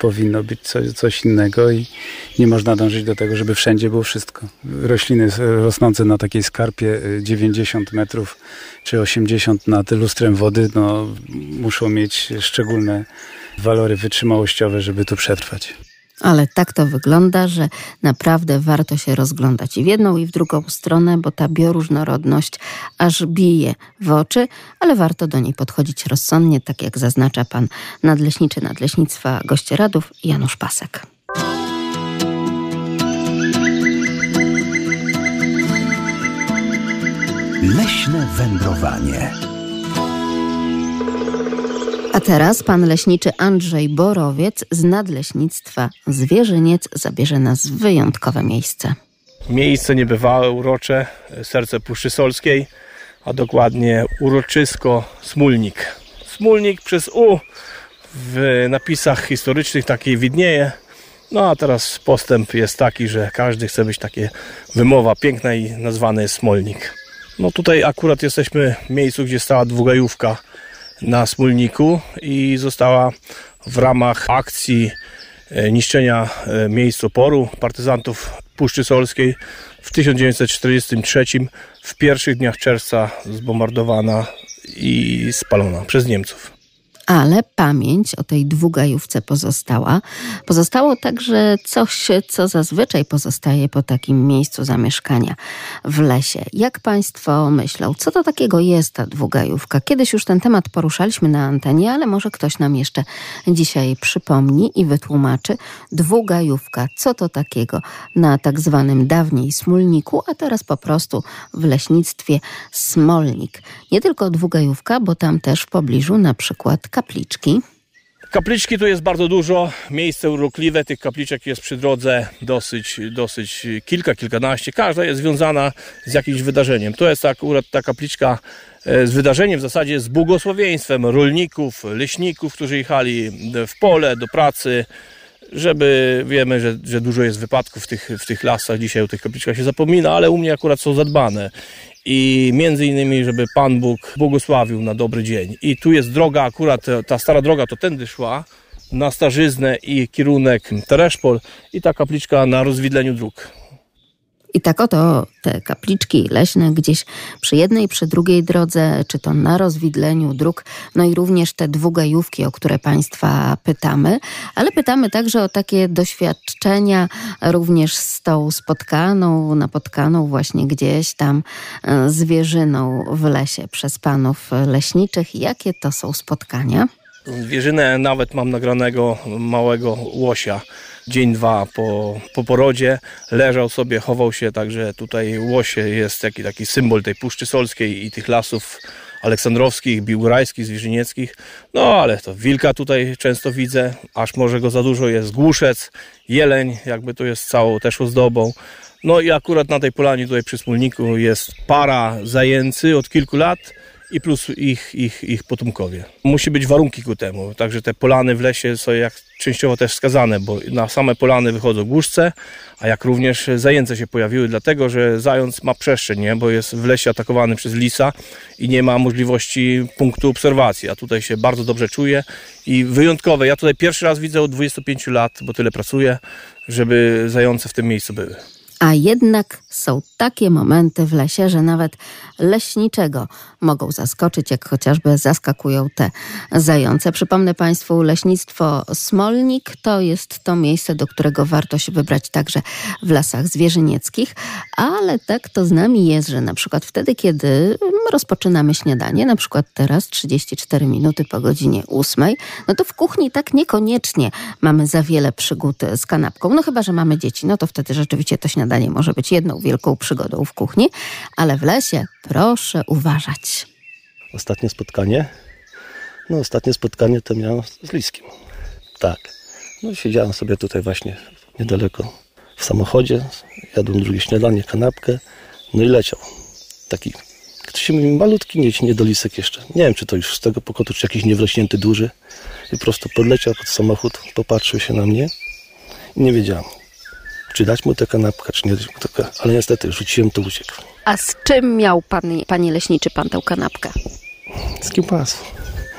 powinno być coś, coś innego i nie można dążyć do tego, żeby wszędzie było wszystko. Rośliny rosnące na takiej skarpie 90 y, metrów czy 80 nad lustrem wody no, muszą mieć szczególne walory wytrzymałościowe, żeby tu przetrwać. Ale tak to wygląda, że naprawdę warto się rozglądać i w jedną, i w drugą stronę, bo ta bioróżnorodność aż bije w oczy, ale warto do niej podchodzić rozsądnie, tak jak zaznacza pan nadleśniczy Nadleśnictwa Gościeradów Janusz Pasek. Leśne wędrowanie. A teraz pan leśniczy Andrzej Borowiec z Nadleśnictwa Zwierzyniec zabierze nas w wyjątkowe miejsce. Miejsce niebywałe, urocze, serce Puszczy Solskiej, a dokładnie uroczysko Smulnik. Smulnik przez U w napisach historycznych takiej widnieje. No a teraz postęp jest taki, że każdy chce być takie wymowa piękna i nazwany jest Smolnik. No tutaj akurat jesteśmy w miejscu, gdzie stała dwugajówka na Smólniku i została w ramach akcji e, niszczenia e, miejsc oporu partyzantów Puszczy Solskiej w 1943 w pierwszych dniach czerwca zbombardowana i spalona przez Niemców ale pamięć o tej dwugajówce pozostała. Pozostało także coś, co zazwyczaj pozostaje po takim miejscu zamieszkania w lesie. Jak Państwo myślą, co to takiego jest ta dwugajówka? Kiedyś już ten temat poruszaliśmy na antenie, ale może ktoś nam jeszcze dzisiaj przypomni i wytłumaczy. Dwugajówka, co to takiego na tak zwanym dawniej Smólniku, a teraz po prostu w leśnictwie Smolnik. Nie tylko dwugajówka, bo tam też w pobliżu na przykład kapliczki. Kapliczki tu jest bardzo dużo, miejsce urokliwe, tych kapliczek jest przy drodze dosyć, dosyć kilka, kilkanaście. Każda jest związana z jakimś wydarzeniem. To jest akurat ta kapliczka e, z wydarzeniem w zasadzie z błogosławieństwem rolników, leśników, którzy jechali w pole, do pracy, żeby wiemy, że, że dużo jest wypadków w tych, w tych lasach, dzisiaj o tych kapliczkach się zapomina, ale u mnie akurat są zadbane i między innymi, żeby Pan Bóg błogosławił na dobry dzień. I tu jest droga, akurat ta stara droga to tędy szła, na Starzyznę i kierunek Tereszpol i ta kapliczka na rozwidleniu dróg. I tak oto te kapliczki leśne gdzieś przy jednej, przy drugiej drodze, czy to na rozwidleniu dróg, no i również te dwugajówki, o które Państwa pytamy, ale pytamy także o takie doświadczenia również z tą spotkaną, napotkaną właśnie gdzieś tam e, zwierzyną w lesie przez panów leśniczych. Jakie to są spotkania? Zwierzynę nawet mam nagranego małego łosia. Dzień, dwa po, po porodzie. Leżał sobie, chował się, także tutaj łosie jest taki, taki symbol tej Puszczy Solskiej i tych lasów aleksandrowskich, biłgorajskich, zwierzynieckich. No ale to wilka tutaj często widzę, aż może go za dużo jest, głuszec, jeleń, jakby to jest całą też ozdobą. No i akurat na tej polanie tutaj przy Smólniku jest para zajęcy od kilku lat i plus ich, ich, ich potomkowie. Musi być warunki ku temu, także te polany w lesie są jak częściowo też wskazane, bo na same polany wychodzą głuszce, a jak również zajęce się pojawiły, dlatego że zając ma przestrzeń, nie? bo jest w lesie atakowany przez lisa i nie ma możliwości punktu obserwacji, a tutaj się bardzo dobrze czuje i wyjątkowe. Ja tutaj pierwszy raz widzę od 25 lat, bo tyle pracuję, żeby zające w tym miejscu były. A jednak są takie momenty w lesie, że nawet leśniczego mogą zaskoczyć, jak chociażby zaskakują te zające. Przypomnę Państwu, leśnictwo Smolnik to jest to miejsce, do którego warto się wybrać także w lasach zwierzynieckich, ale tak to z nami jest, że na przykład wtedy, kiedy rozpoczynamy śniadanie, na przykład teraz 34 minuty po godzinie 8, no to w kuchni tak niekoniecznie mamy za wiele przygód z kanapką. No chyba, że mamy dzieci, no to wtedy rzeczywiście to śniadanie może być jedną wielką przygodą w kuchni, ale w lesie proszę uważać. Ostatnie spotkanie? No ostatnie spotkanie to miałem z Liskiem. Tak. No siedziałem sobie tutaj właśnie niedaleko w samochodzie, jadłem drugie śniadanie, kanapkę, no i leciał. Taki ktoś mi malutki mieć niedolisek jeszcze. Nie wiem, czy to już z tego pokotu, czy jakiś niewrośnięty duży. I po prostu podleciał pod samochód, popatrzył się na mnie i nie wiedziałem, czy dać mu tę kanapkę, czy nie dać mu tę Ale niestety rzuciłem, to uciekł. A z czym miał pan, panie leśniczy, pan tę kanapkę? Z kiełbasą.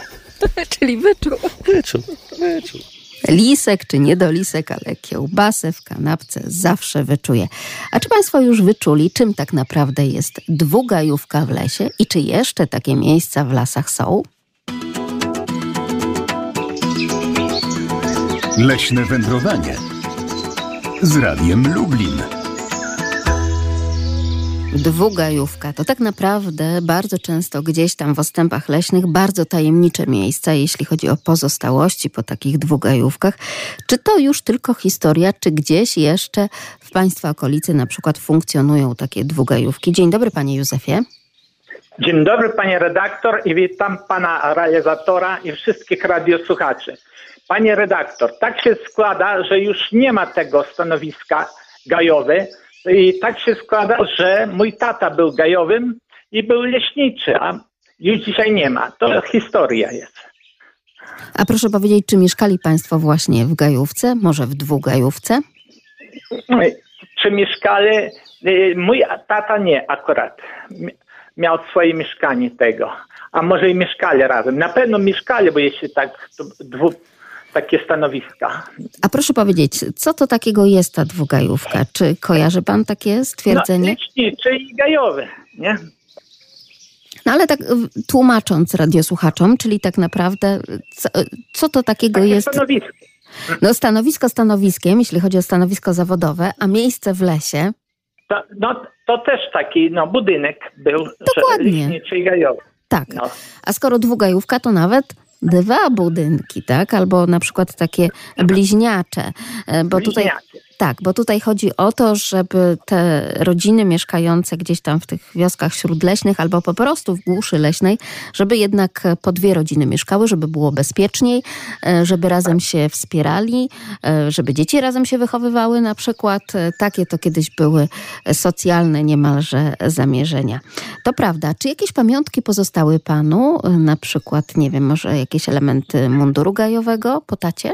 Czyli wyczuł. Wyczuł, wyczuł. Lisek czy niedolisek, ale kiełbasę w kanapce zawsze wyczuje. A czy Państwo już wyczuli, czym tak naprawdę jest dwugajówka w lesie i czy jeszcze takie miejsca w lasach są? Leśne wędrowanie z Radiem Lublin. Dwugajówka to tak naprawdę bardzo często gdzieś tam w ostępach leśnych bardzo tajemnicze miejsca, jeśli chodzi o pozostałości po takich dwugajówkach. Czy to już tylko historia, czy gdzieś jeszcze w Państwa okolicy na przykład funkcjonują takie dwugajówki? Dzień dobry Panie Józefie. Dzień dobry Panie redaktor i witam Pana realizatora i wszystkich radiosłuchaczy. Panie redaktor, tak się składa, że już nie ma tego stanowiska gajowy, i tak się składa, że mój tata był gajowym i był leśniczy, a już dzisiaj nie ma. To historia jest. A proszę powiedzieć, czy mieszkali Państwo właśnie w gajówce, może w dwugajówce? Czy mieszkali? Y, mój tata nie akurat. Miał swoje mieszkanie tego. A może i mieszkali razem. Na pewno mieszkali, bo jeśli tak dwu, takie stanowiska. A proszę powiedzieć, co to takiego jest ta dwugajówka? Czy kojarzy pan takie stwierdzenie? No, leczniczy i gajowy, nie? No ale tak tłumacząc radiosłuchaczom, czyli tak naprawdę co, co to takiego takie jest? Stanowisko. No stanowisko stanowiskiem, jeśli chodzi o stanowisko zawodowe, a miejsce w lesie? To, no to też taki no, budynek był, Dokładnie. leśniczy i gajowy. Tak. No. A skoro dwugajówka, to nawet dwa budynki, tak? Albo na przykład takie bliźniacze. E, bo tutaj, tak, bo tutaj chodzi o to, żeby te rodziny mieszkające gdzieś tam w tych wioskach śródleśnych albo po prostu w głuszy leśnej, żeby jednak po dwie rodziny mieszkały, żeby było bezpieczniej, e, żeby razem się wspierali, e, żeby dzieci razem się wychowywały na przykład. Takie to kiedyś były socjalne niemalże zamierzenia. To prawda. Czy jakieś pamiątki pozostały panu? Na przykład, nie wiem, może jakieś elementy munduru gajowego po tacie?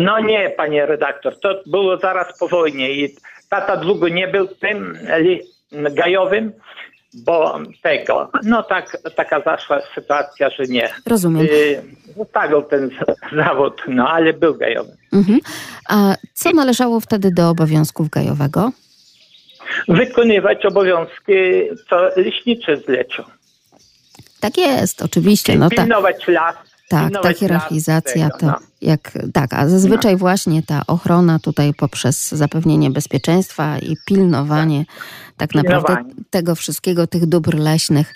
No nie, panie redaktor, to było zaraz po wojnie i tata długo nie był tym gajowym, bo tego, no tak, taka zaszła sytuacja, że nie. Rozumiem. Y, zostawił ten zawód, no ale był gajowy. Mhm. A co należało wtedy do obowiązków gajowego? Wykonywać obowiązki, co leśniczy zlecił. Tak jest, oczywiście. No, pilnować tak. las, tak, ta hierarchizacja to no. jak tak, a zazwyczaj no. właśnie ta ochrona tutaj poprzez zapewnienie bezpieczeństwa i pilnowanie tak, tak naprawdę tego wszystkiego, tych dóbr leśnych,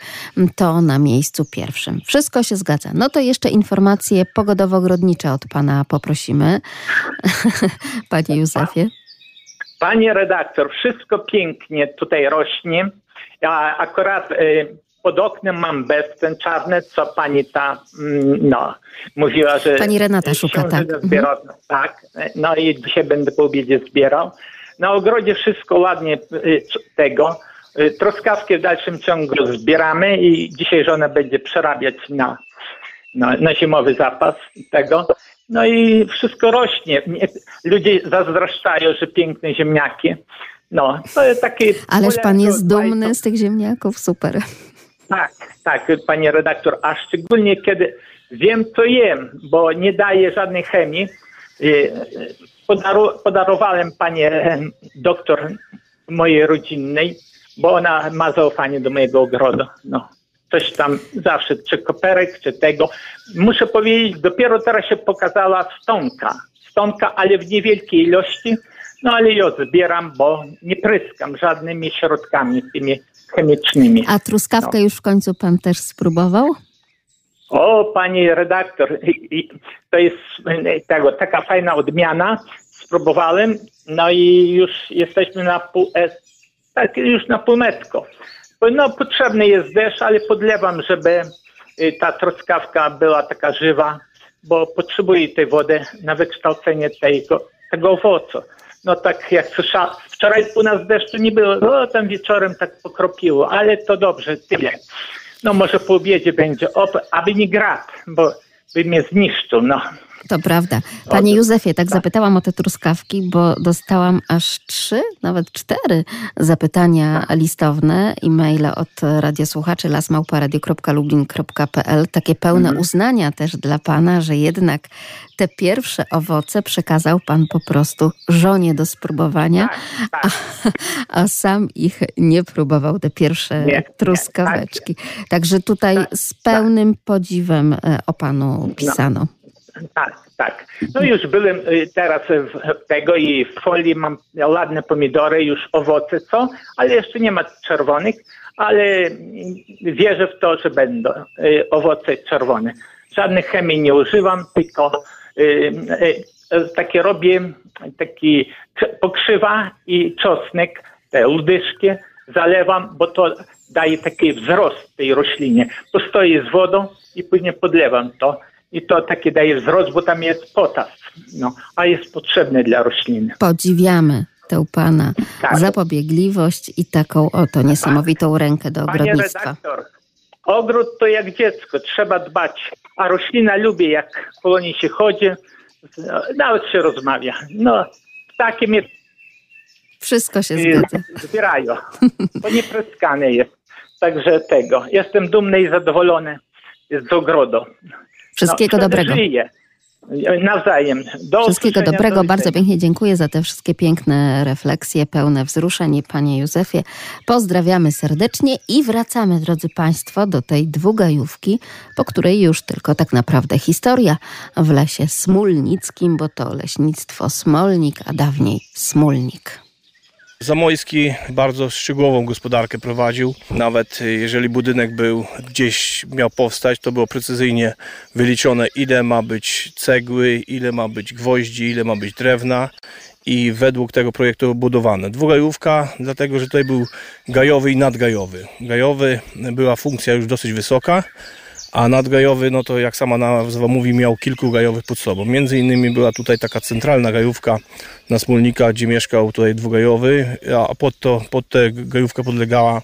to na miejscu pierwszym. Wszystko się zgadza. No to jeszcze informacje pogodowo-ogrodnicze od pana poprosimy. Panie Józefie. Panie redaktor, wszystko pięknie tutaj rośnie. A akurat y, pod oknem mam bezcen czarny, co pani ta, mm, no, mówiła, że... Pani Renata szuka, tak. Zbierał, Tak, no i dzisiaj będę po obiedzie zbierał. Na ogrodzie wszystko ładnie y, tego. Y, Truskawki w dalszym ciągu zbieramy i dzisiaj żona będzie przerabiać na, na, na zimowy zapas tego. No i wszystko rośnie. Nie- Ludzie zazdroszczają, że piękne ziemniaki. No, to jest taki... Ależ pan jest dumny z tych ziemniaków, super. Tak, tak, pani redaktor, a szczególnie kiedy wiem, co jem, bo nie daję żadnej chemii. Y, Podaru, podarowałem panie doktor mojej rodzinnej, bo ona ma zaufanie do mojego ogrodu. No, coś tam zawsze, czy koperek, czy tego. Muszę powiedzieć, dopiero teraz się pokazała stonka. Stonka, ale w niewielkiej ilości. No ale ją zbieram, bo nie pryskam żadnymi środkami tymi chemicznymi. A truskawkę No. już w końcu pan też spróbował? O, pani redaktor, to jest e, tego, taka fajna odmiana. Spróbowałem, no i już jesteśmy na pół, e, tak, już na półmetko. No, potrzebny jest deszcz, ale podlewam, żeby e, ta truskawka była taka żywa, bo potrzebuje tej wody na wykształcenie tego, tego owocu. No tak jak słyszałem, wczoraj u nas deszczu nie było, no tam wieczorem tak pokropiło, ale to dobrze, tyle. No może po obiedzie będzie, ob, aby nie grad, bo by mnie zniszczył, no. To prawda. Panie Józefie, tak zapytałam o te truskawki, bo dostałam aż trzy, nawet cztery zapytania listowne, e-maile od radiosłuchaczy lasmałparadio.lublin.pl. Takie pełne Mhm. uznania też dla pana, że jednak te pierwsze owoce przekazał pan po prostu żonie do spróbowania, Tak, a, a sam ich nie próbował, te pierwsze Nie, nie, truskaweczki. Także tutaj z pełnym podziwem e, o panu pisano. Tak, tak. No już byłem y, teraz w tego i w folii mam ładne pomidory, już owoce co, ale jeszcze nie ma czerwonych, ale wierzę w to, że będą y, owoce czerwone. Żadnych chemii nie używam, tylko y, takie robię, taki pokrzywa i czosnek, te ludyszki zalewam, bo to daje taki wzrost tej roślinie. Postoję z wodą i później podlewam to. I to taki daje wzrost, bo tam jest potas, no, a jest potrzebny dla rośliny. Podziwiamy tę pana Tak. zapobiegliwość i taką oto niesamowitą rękę do Panie ogrodnictwa. redaktor, ogród to jak dziecko, trzeba dbać, a roślina lubi, jak po niej się chodzi, nawet się rozmawia. No, takie mnie Wszystko się y, zgadza. zbierają, bo nie pryskane jest. Także tego, jestem dumny i zadowolony z ogrodu. Wszystkiego no, dobrego. Żyję. Nawzajem. Do Wszystkiego dobrego. do Bardzo pięknie dziękuję za te wszystkie piękne refleksje, pełne wzruszeń, panie Józefie. Pozdrawiamy serdecznie i wracamy, drodzy państwo, do tej dwugajówki, po której już tylko tak naprawdę historia w lesie smulnickim, bo to leśnictwo Smolnik, a dawniej Smulnik. Zamojski bardzo szczegółową gospodarkę prowadził. Nawet y, jeżeli budynek był gdzieś miał powstać, to było precyzyjnie wyliczone, ile ma być cegły, ile ma być gwoździ, ile ma być drewna i według tego projektu budowane. Dwugajówka, dlatego że tutaj był gajowy i nadgajowy. Gajowy była funkcja już dosyć wysoka, a nadgajowy, no to jak sama nazwa mówi, miał kilku gajowych pod sobą. Między innymi była tutaj taka centralna gajówka na Smolnika, gdzie mieszkał tutaj dwugajowy, a pod, to, pod tę gajówkę podlegała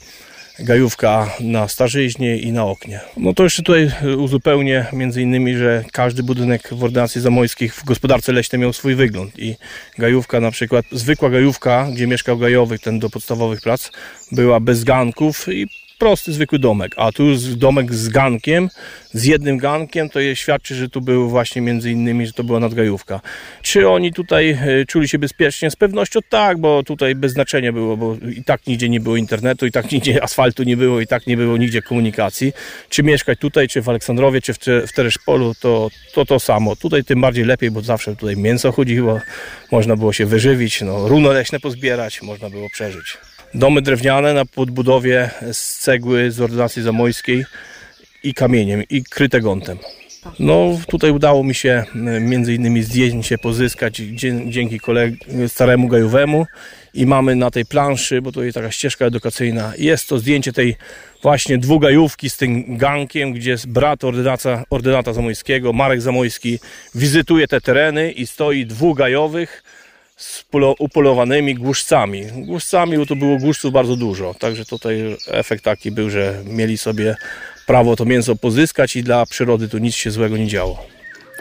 gajówka na Starzyźnie i na Oknie. No to jeszcze tutaj uzupełnię między innymi, że każdy budynek w ordynacji zamojskich w gospodarce leśnej miał swój wygląd i gajówka na przykład, zwykła gajówka, gdzie mieszkał gajowy, ten do podstawowych prac, była bez ganków i prosty, zwykły domek, a tu domek z gankiem, z jednym gankiem, to je świadczy, że tu był właśnie między innymi, że to była nadgajówka. Czy oni tutaj e, czuli się bezpiecznie? Z pewnością tak, bo tutaj bez znaczenia było, bo i tak nigdzie nie było internetu, i tak nigdzie asfaltu nie było, i tak nie było nigdzie komunikacji. Czy mieszkać tutaj, czy w Aleksandrowie, czy w, w Tereszpolu, to, to to samo. Tutaj tym bardziej lepiej, bo zawsze tutaj mięso chodziło, można było się wyżywić, no, runo leśne pozbierać, można było przeżyć. Domy drewniane na podbudowie z cegły z ordynacji zamojskiej i kamieniem, i kryte gątem. No tutaj udało mi się e, między innymi zdjęcie pozyskać dzięki koleg- staremu gajowemu i mamy na tej planszy, bo to jest taka ścieżka edukacyjna, jest to zdjęcie tej właśnie dwugajówki z tym gankiem, gdzie brat ordynata, ordynata Zamojskiego, Marek Zamojski, wizytuje te tereny i stoi dwóch gajowych z polo- upolowanymi głuszcami. Głuszcami, bo to było głuszców bardzo dużo, także tutaj efekt taki był, że mieli sobie prawo to mięso pozyskać i dla przyrody tu nic się złego nie działo.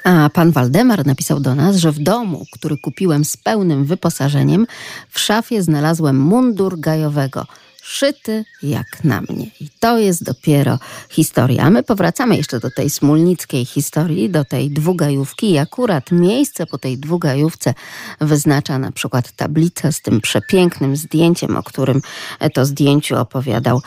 A pan Waldemar napisał do nas, że w domu, który kupiłem z pełnym wyposażeniem, w szafie znalazłem mundur gajowego. Szyty jak na mnie. I to jest dopiero historia. A my powracamy jeszcze do tej smólnickiej historii, do tej dwugajówki. I akurat miejsce po tej dwugajówce wyznacza na przykład tablicę z tym przepięknym zdjęciem, o którym to zdjęciu opowiadał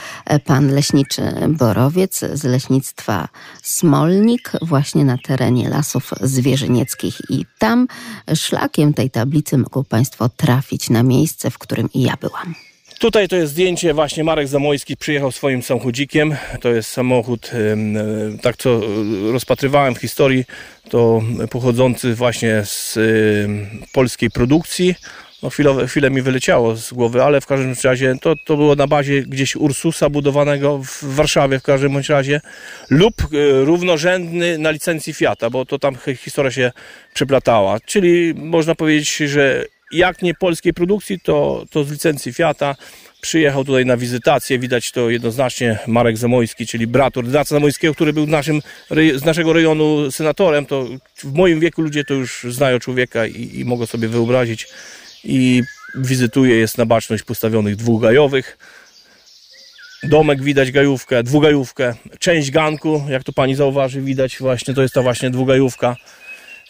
pan leśniczy Borowiec z leśnictwa Smolnik, właśnie na terenie lasów zwierzynieckich. I tam szlakiem tej tablicy mogą Państwo trafić na miejsce, w którym i ja byłam. Tutaj to jest zdjęcie, właśnie Marek Zamojski przyjechał swoim samochodzikiem. To jest samochód, e, tak co e, rozpatrywałem w historii, to pochodzący właśnie z polskiej produkcji. No chwilę, chwilę mi wyleciało z głowy, ale w każdym razie to, to było na bazie gdzieś Ursusa budowanego w Warszawie w każdym bądź razie lub e, równorzędny na licencji Fiata, bo to tam hi- historia się przeplatała. Czyli można powiedzieć, że jak nie polskiej produkcji, to, to z licencji Fiata. Przyjechał tutaj na wizytację, widać to jednoznacznie Marek Zamojski, czyli brat ordynacja Zamojskiego, który był naszym, z naszego rejonu senatorem. To w moim wieku ludzie to już znają człowieka i, i mogą sobie wyobrazić. I wizytuje, jest na baczność postawionych dwóch gajowych. Domek widać gajówkę, dwugajówkę. Część ganku, jak to pani zauważy, widać właśnie, to jest ta właśnie dwugajówka.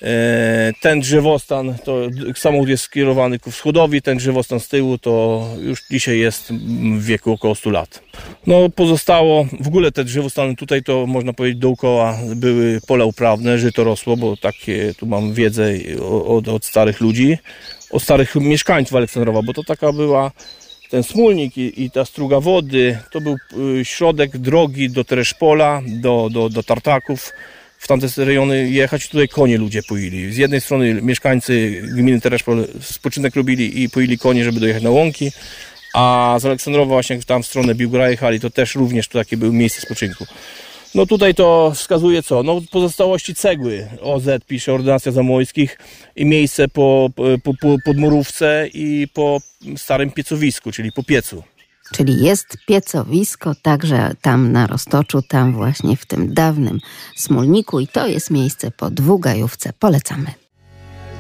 E, Ten drzewostan, to samochód jest skierowany ku wschodowi, ten drzewostan z tyłu to już dzisiaj jest w wieku około 100 lat. No pozostało, w ogóle te drzewostany tutaj to można powiedzieć dookoła były pola uprawne, żyto rosło, bo takie tu mam wiedzę od, od starych ludzi, od starych mieszkańców Aleksandrowa, bo to taka była ten smólnik i, i ta struga wody, to był y, środek drogi do Tereszpola, do, do, do Tartaków, w tamte rejony jechać, tutaj konie ludzie poili. Z jednej strony mieszkańcy gminy Tereszpol spoczynek robili i poili konie, żeby dojechać na łąki, a z Aleksandrowa właśnie jak tam w stronę Biłgra jechali, to też również to takie były miejsce spoczynku. No tutaj to wskazuje co? No pozostałości cegły. OZ pisze Ordynacja Zamojskich i miejsce po, po, po podmurówce i po starym piecowisku, czyli po piecu. Czyli jest piecowisko także tam na Roztoczu, tam właśnie w tym dawnym Smolniku i to jest miejsce po dwugajówce. Polecamy.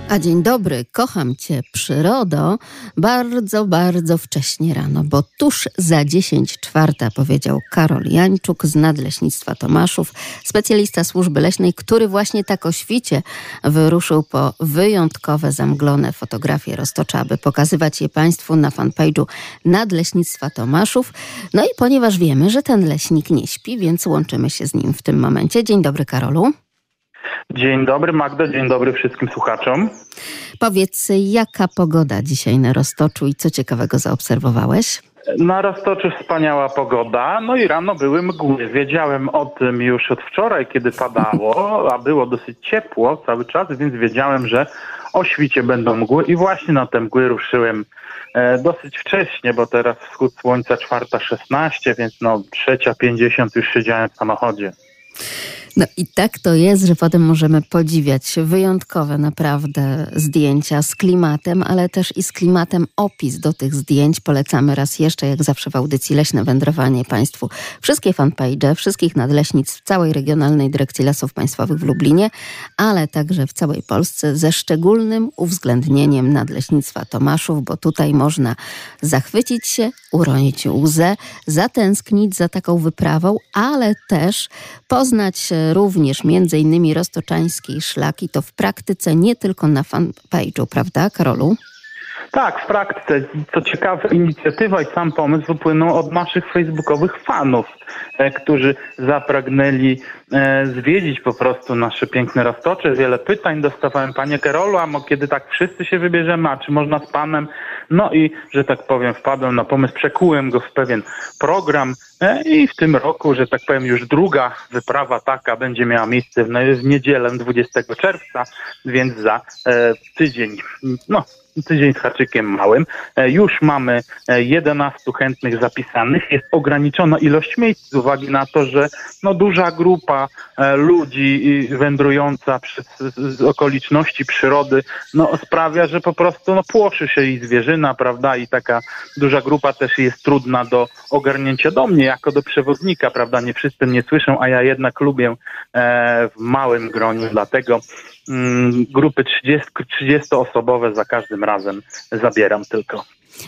A dzień dobry, kocham Cię, przyrodo, bardzo, bardzo wcześnie rano, bo tuż za 10 czwarta powiedział Karol Jańczuk z Nadleśnictwa Tomaszów, specjalista służby leśnej, który właśnie tak o świcie wyruszył po wyjątkowe zamglone fotografie Roztocza, aby pokazywać je Państwu na fanpage'u Nadleśnictwa Tomaszów. No i ponieważ wiemy, że ten leśnik nie śpi, więc łączymy się z nim w tym momencie. Dzień dobry, Karolu. Dzień dobry Magdo, dzień dobry wszystkim słuchaczom. Powiedz, jaka pogoda dzisiaj na Roztoczu i co ciekawego zaobserwowałeś? Na Roztoczu wspaniała pogoda, no i rano były mgły. Wiedziałem o tym już od wczoraj, kiedy padało, a było dosyć ciepło cały czas, więc wiedziałem, że o świcie będą mgły i właśnie na te mgły ruszyłem e, dosyć wcześnie, bo teraz wschód słońca 4.16, więc no 3.50 już siedziałem w samochodzie. No i tak to jest, że potem możemy podziwiać wyjątkowe naprawdę zdjęcia z klimatem, ale też i z klimatem opis do tych zdjęć. Polecamy raz jeszcze, jak zawsze w audycji Leśne Wędrowanie Państwu wszystkie fanpage, wszystkich nadleśnic w całej Regionalnej Dyrekcji Lasów Państwowych w Lublinie, ale także w całej Polsce ze szczególnym uwzględnieniem Nadleśnictwa Tomaszów, bo tutaj można zachwycić się, uronić łzę, zatęsknić za taką wyprawą, ale też poznać również między innymi roztoczańskiej szlaki, to w praktyce, nie tylko na fanpage'u, prawda Karolu? Tak, w praktyce. Co ciekawe, inicjatywa i sam pomysł wypłynął od naszych facebookowych fanów, e, którzy zapragnęli e, zwiedzić po prostu nasze piękne roztocze. Wiele pytań dostawałem, panie Karolu, a kiedy tak wszyscy się wybierzemy, a czy można z panem? No i, że tak powiem, wpadłem na pomysł, przekułem go w pewien program, E, I w tym roku, że tak powiem, już druga wyprawa taka będzie miała miejsce w, niedzielę 20 czerwca, więc za tydzień. No, tydzień z haczykiem małym. E, już mamy 11 e, chętnych zapisanych. Jest ograniczona ilość miejsc z uwagi na to, że no, duża grupa e, ludzi wędrująca przez okoliczności przyrody no, sprawia, że po prostu no, płoszy się i zwierzyna, prawda? I taka duża grupa też jest trudna do ogarnięcia do mnie, jako do przewodnika, prawda? Nie wszyscy mnie słyszą, a ja jednak lubię w małym gronie, dlatego grupy 30, 30-osobowe za każdym razem zabieram tylko.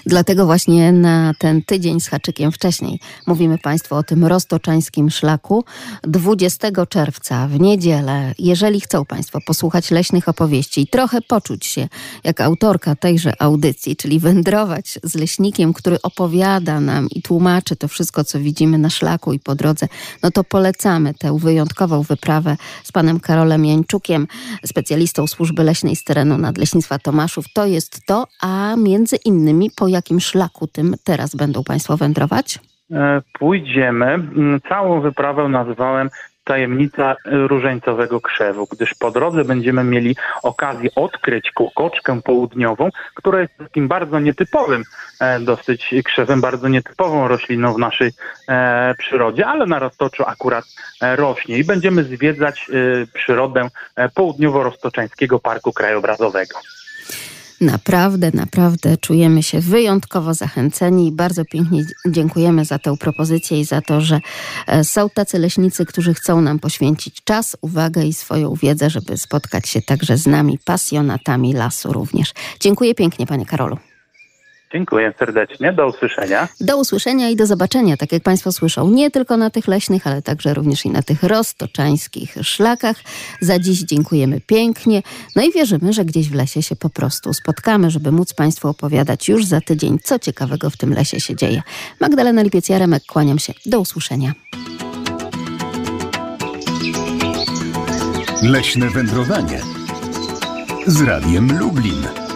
Dlatego właśnie na ten tydzień z haczykiem wcześniej mówimy Państwu o tym roztoczańskim szlaku 20 czerwca w niedzielę. Jeżeli chcą Państwo posłuchać leśnych opowieści i trochę poczuć się jak autorka tejże audycji, czyli wędrować z leśnikiem, który opowiada nam i tłumaczy to wszystko, co widzimy na szlaku i po drodze, no to polecamy tę wyjątkową wyprawę z panem Karolem Jańczukiem, specjalistą służby leśnej z terenu Nadleśnictwa Tomaszów. To jest to, a między innymi po jakim szlaku tym teraz będą Państwo wędrować? E, pójdziemy. Mm, całą wyprawę nazwałem tajemnica różańcowego krzewu, gdyż po drodze będziemy mieli okazję odkryć kokoczkę południową, która jest takim bardzo nietypowym e, dosyć krzewem, bardzo nietypową rośliną w naszej e, przyrodzie, ale na roztoczu akurat rośnie i będziemy zwiedzać przyrodę południowo-roztoczańskiego Parku Krajobrazowego. Naprawdę, naprawdę czujemy się wyjątkowo zachęceni i bardzo pięknie dziękujemy za tę propozycję i za to, że e, są tacy leśnicy, którzy chcą nam poświęcić czas, uwagę i swoją wiedzę, żeby spotkać się także z nami, pasjonatami lasu również. Dziękuję pięknie, panie Karolu. Dziękuję serdecznie. Do usłyszenia. Do usłyszenia i do zobaczenia, tak jak Państwo słyszą, nie tylko na tych leśnych, ale także również i na tych roztoczańskich szlakach. Za dziś dziękujemy pięknie. No i wierzymy, że gdzieś w lesie się po prostu spotkamy, żeby móc Państwu opowiadać już za tydzień, co ciekawego w tym lesie się dzieje. Magdalena Lipiec-Jaremek, kłaniam się. Do usłyszenia. Leśne wędrowanie z Radiem Lublin.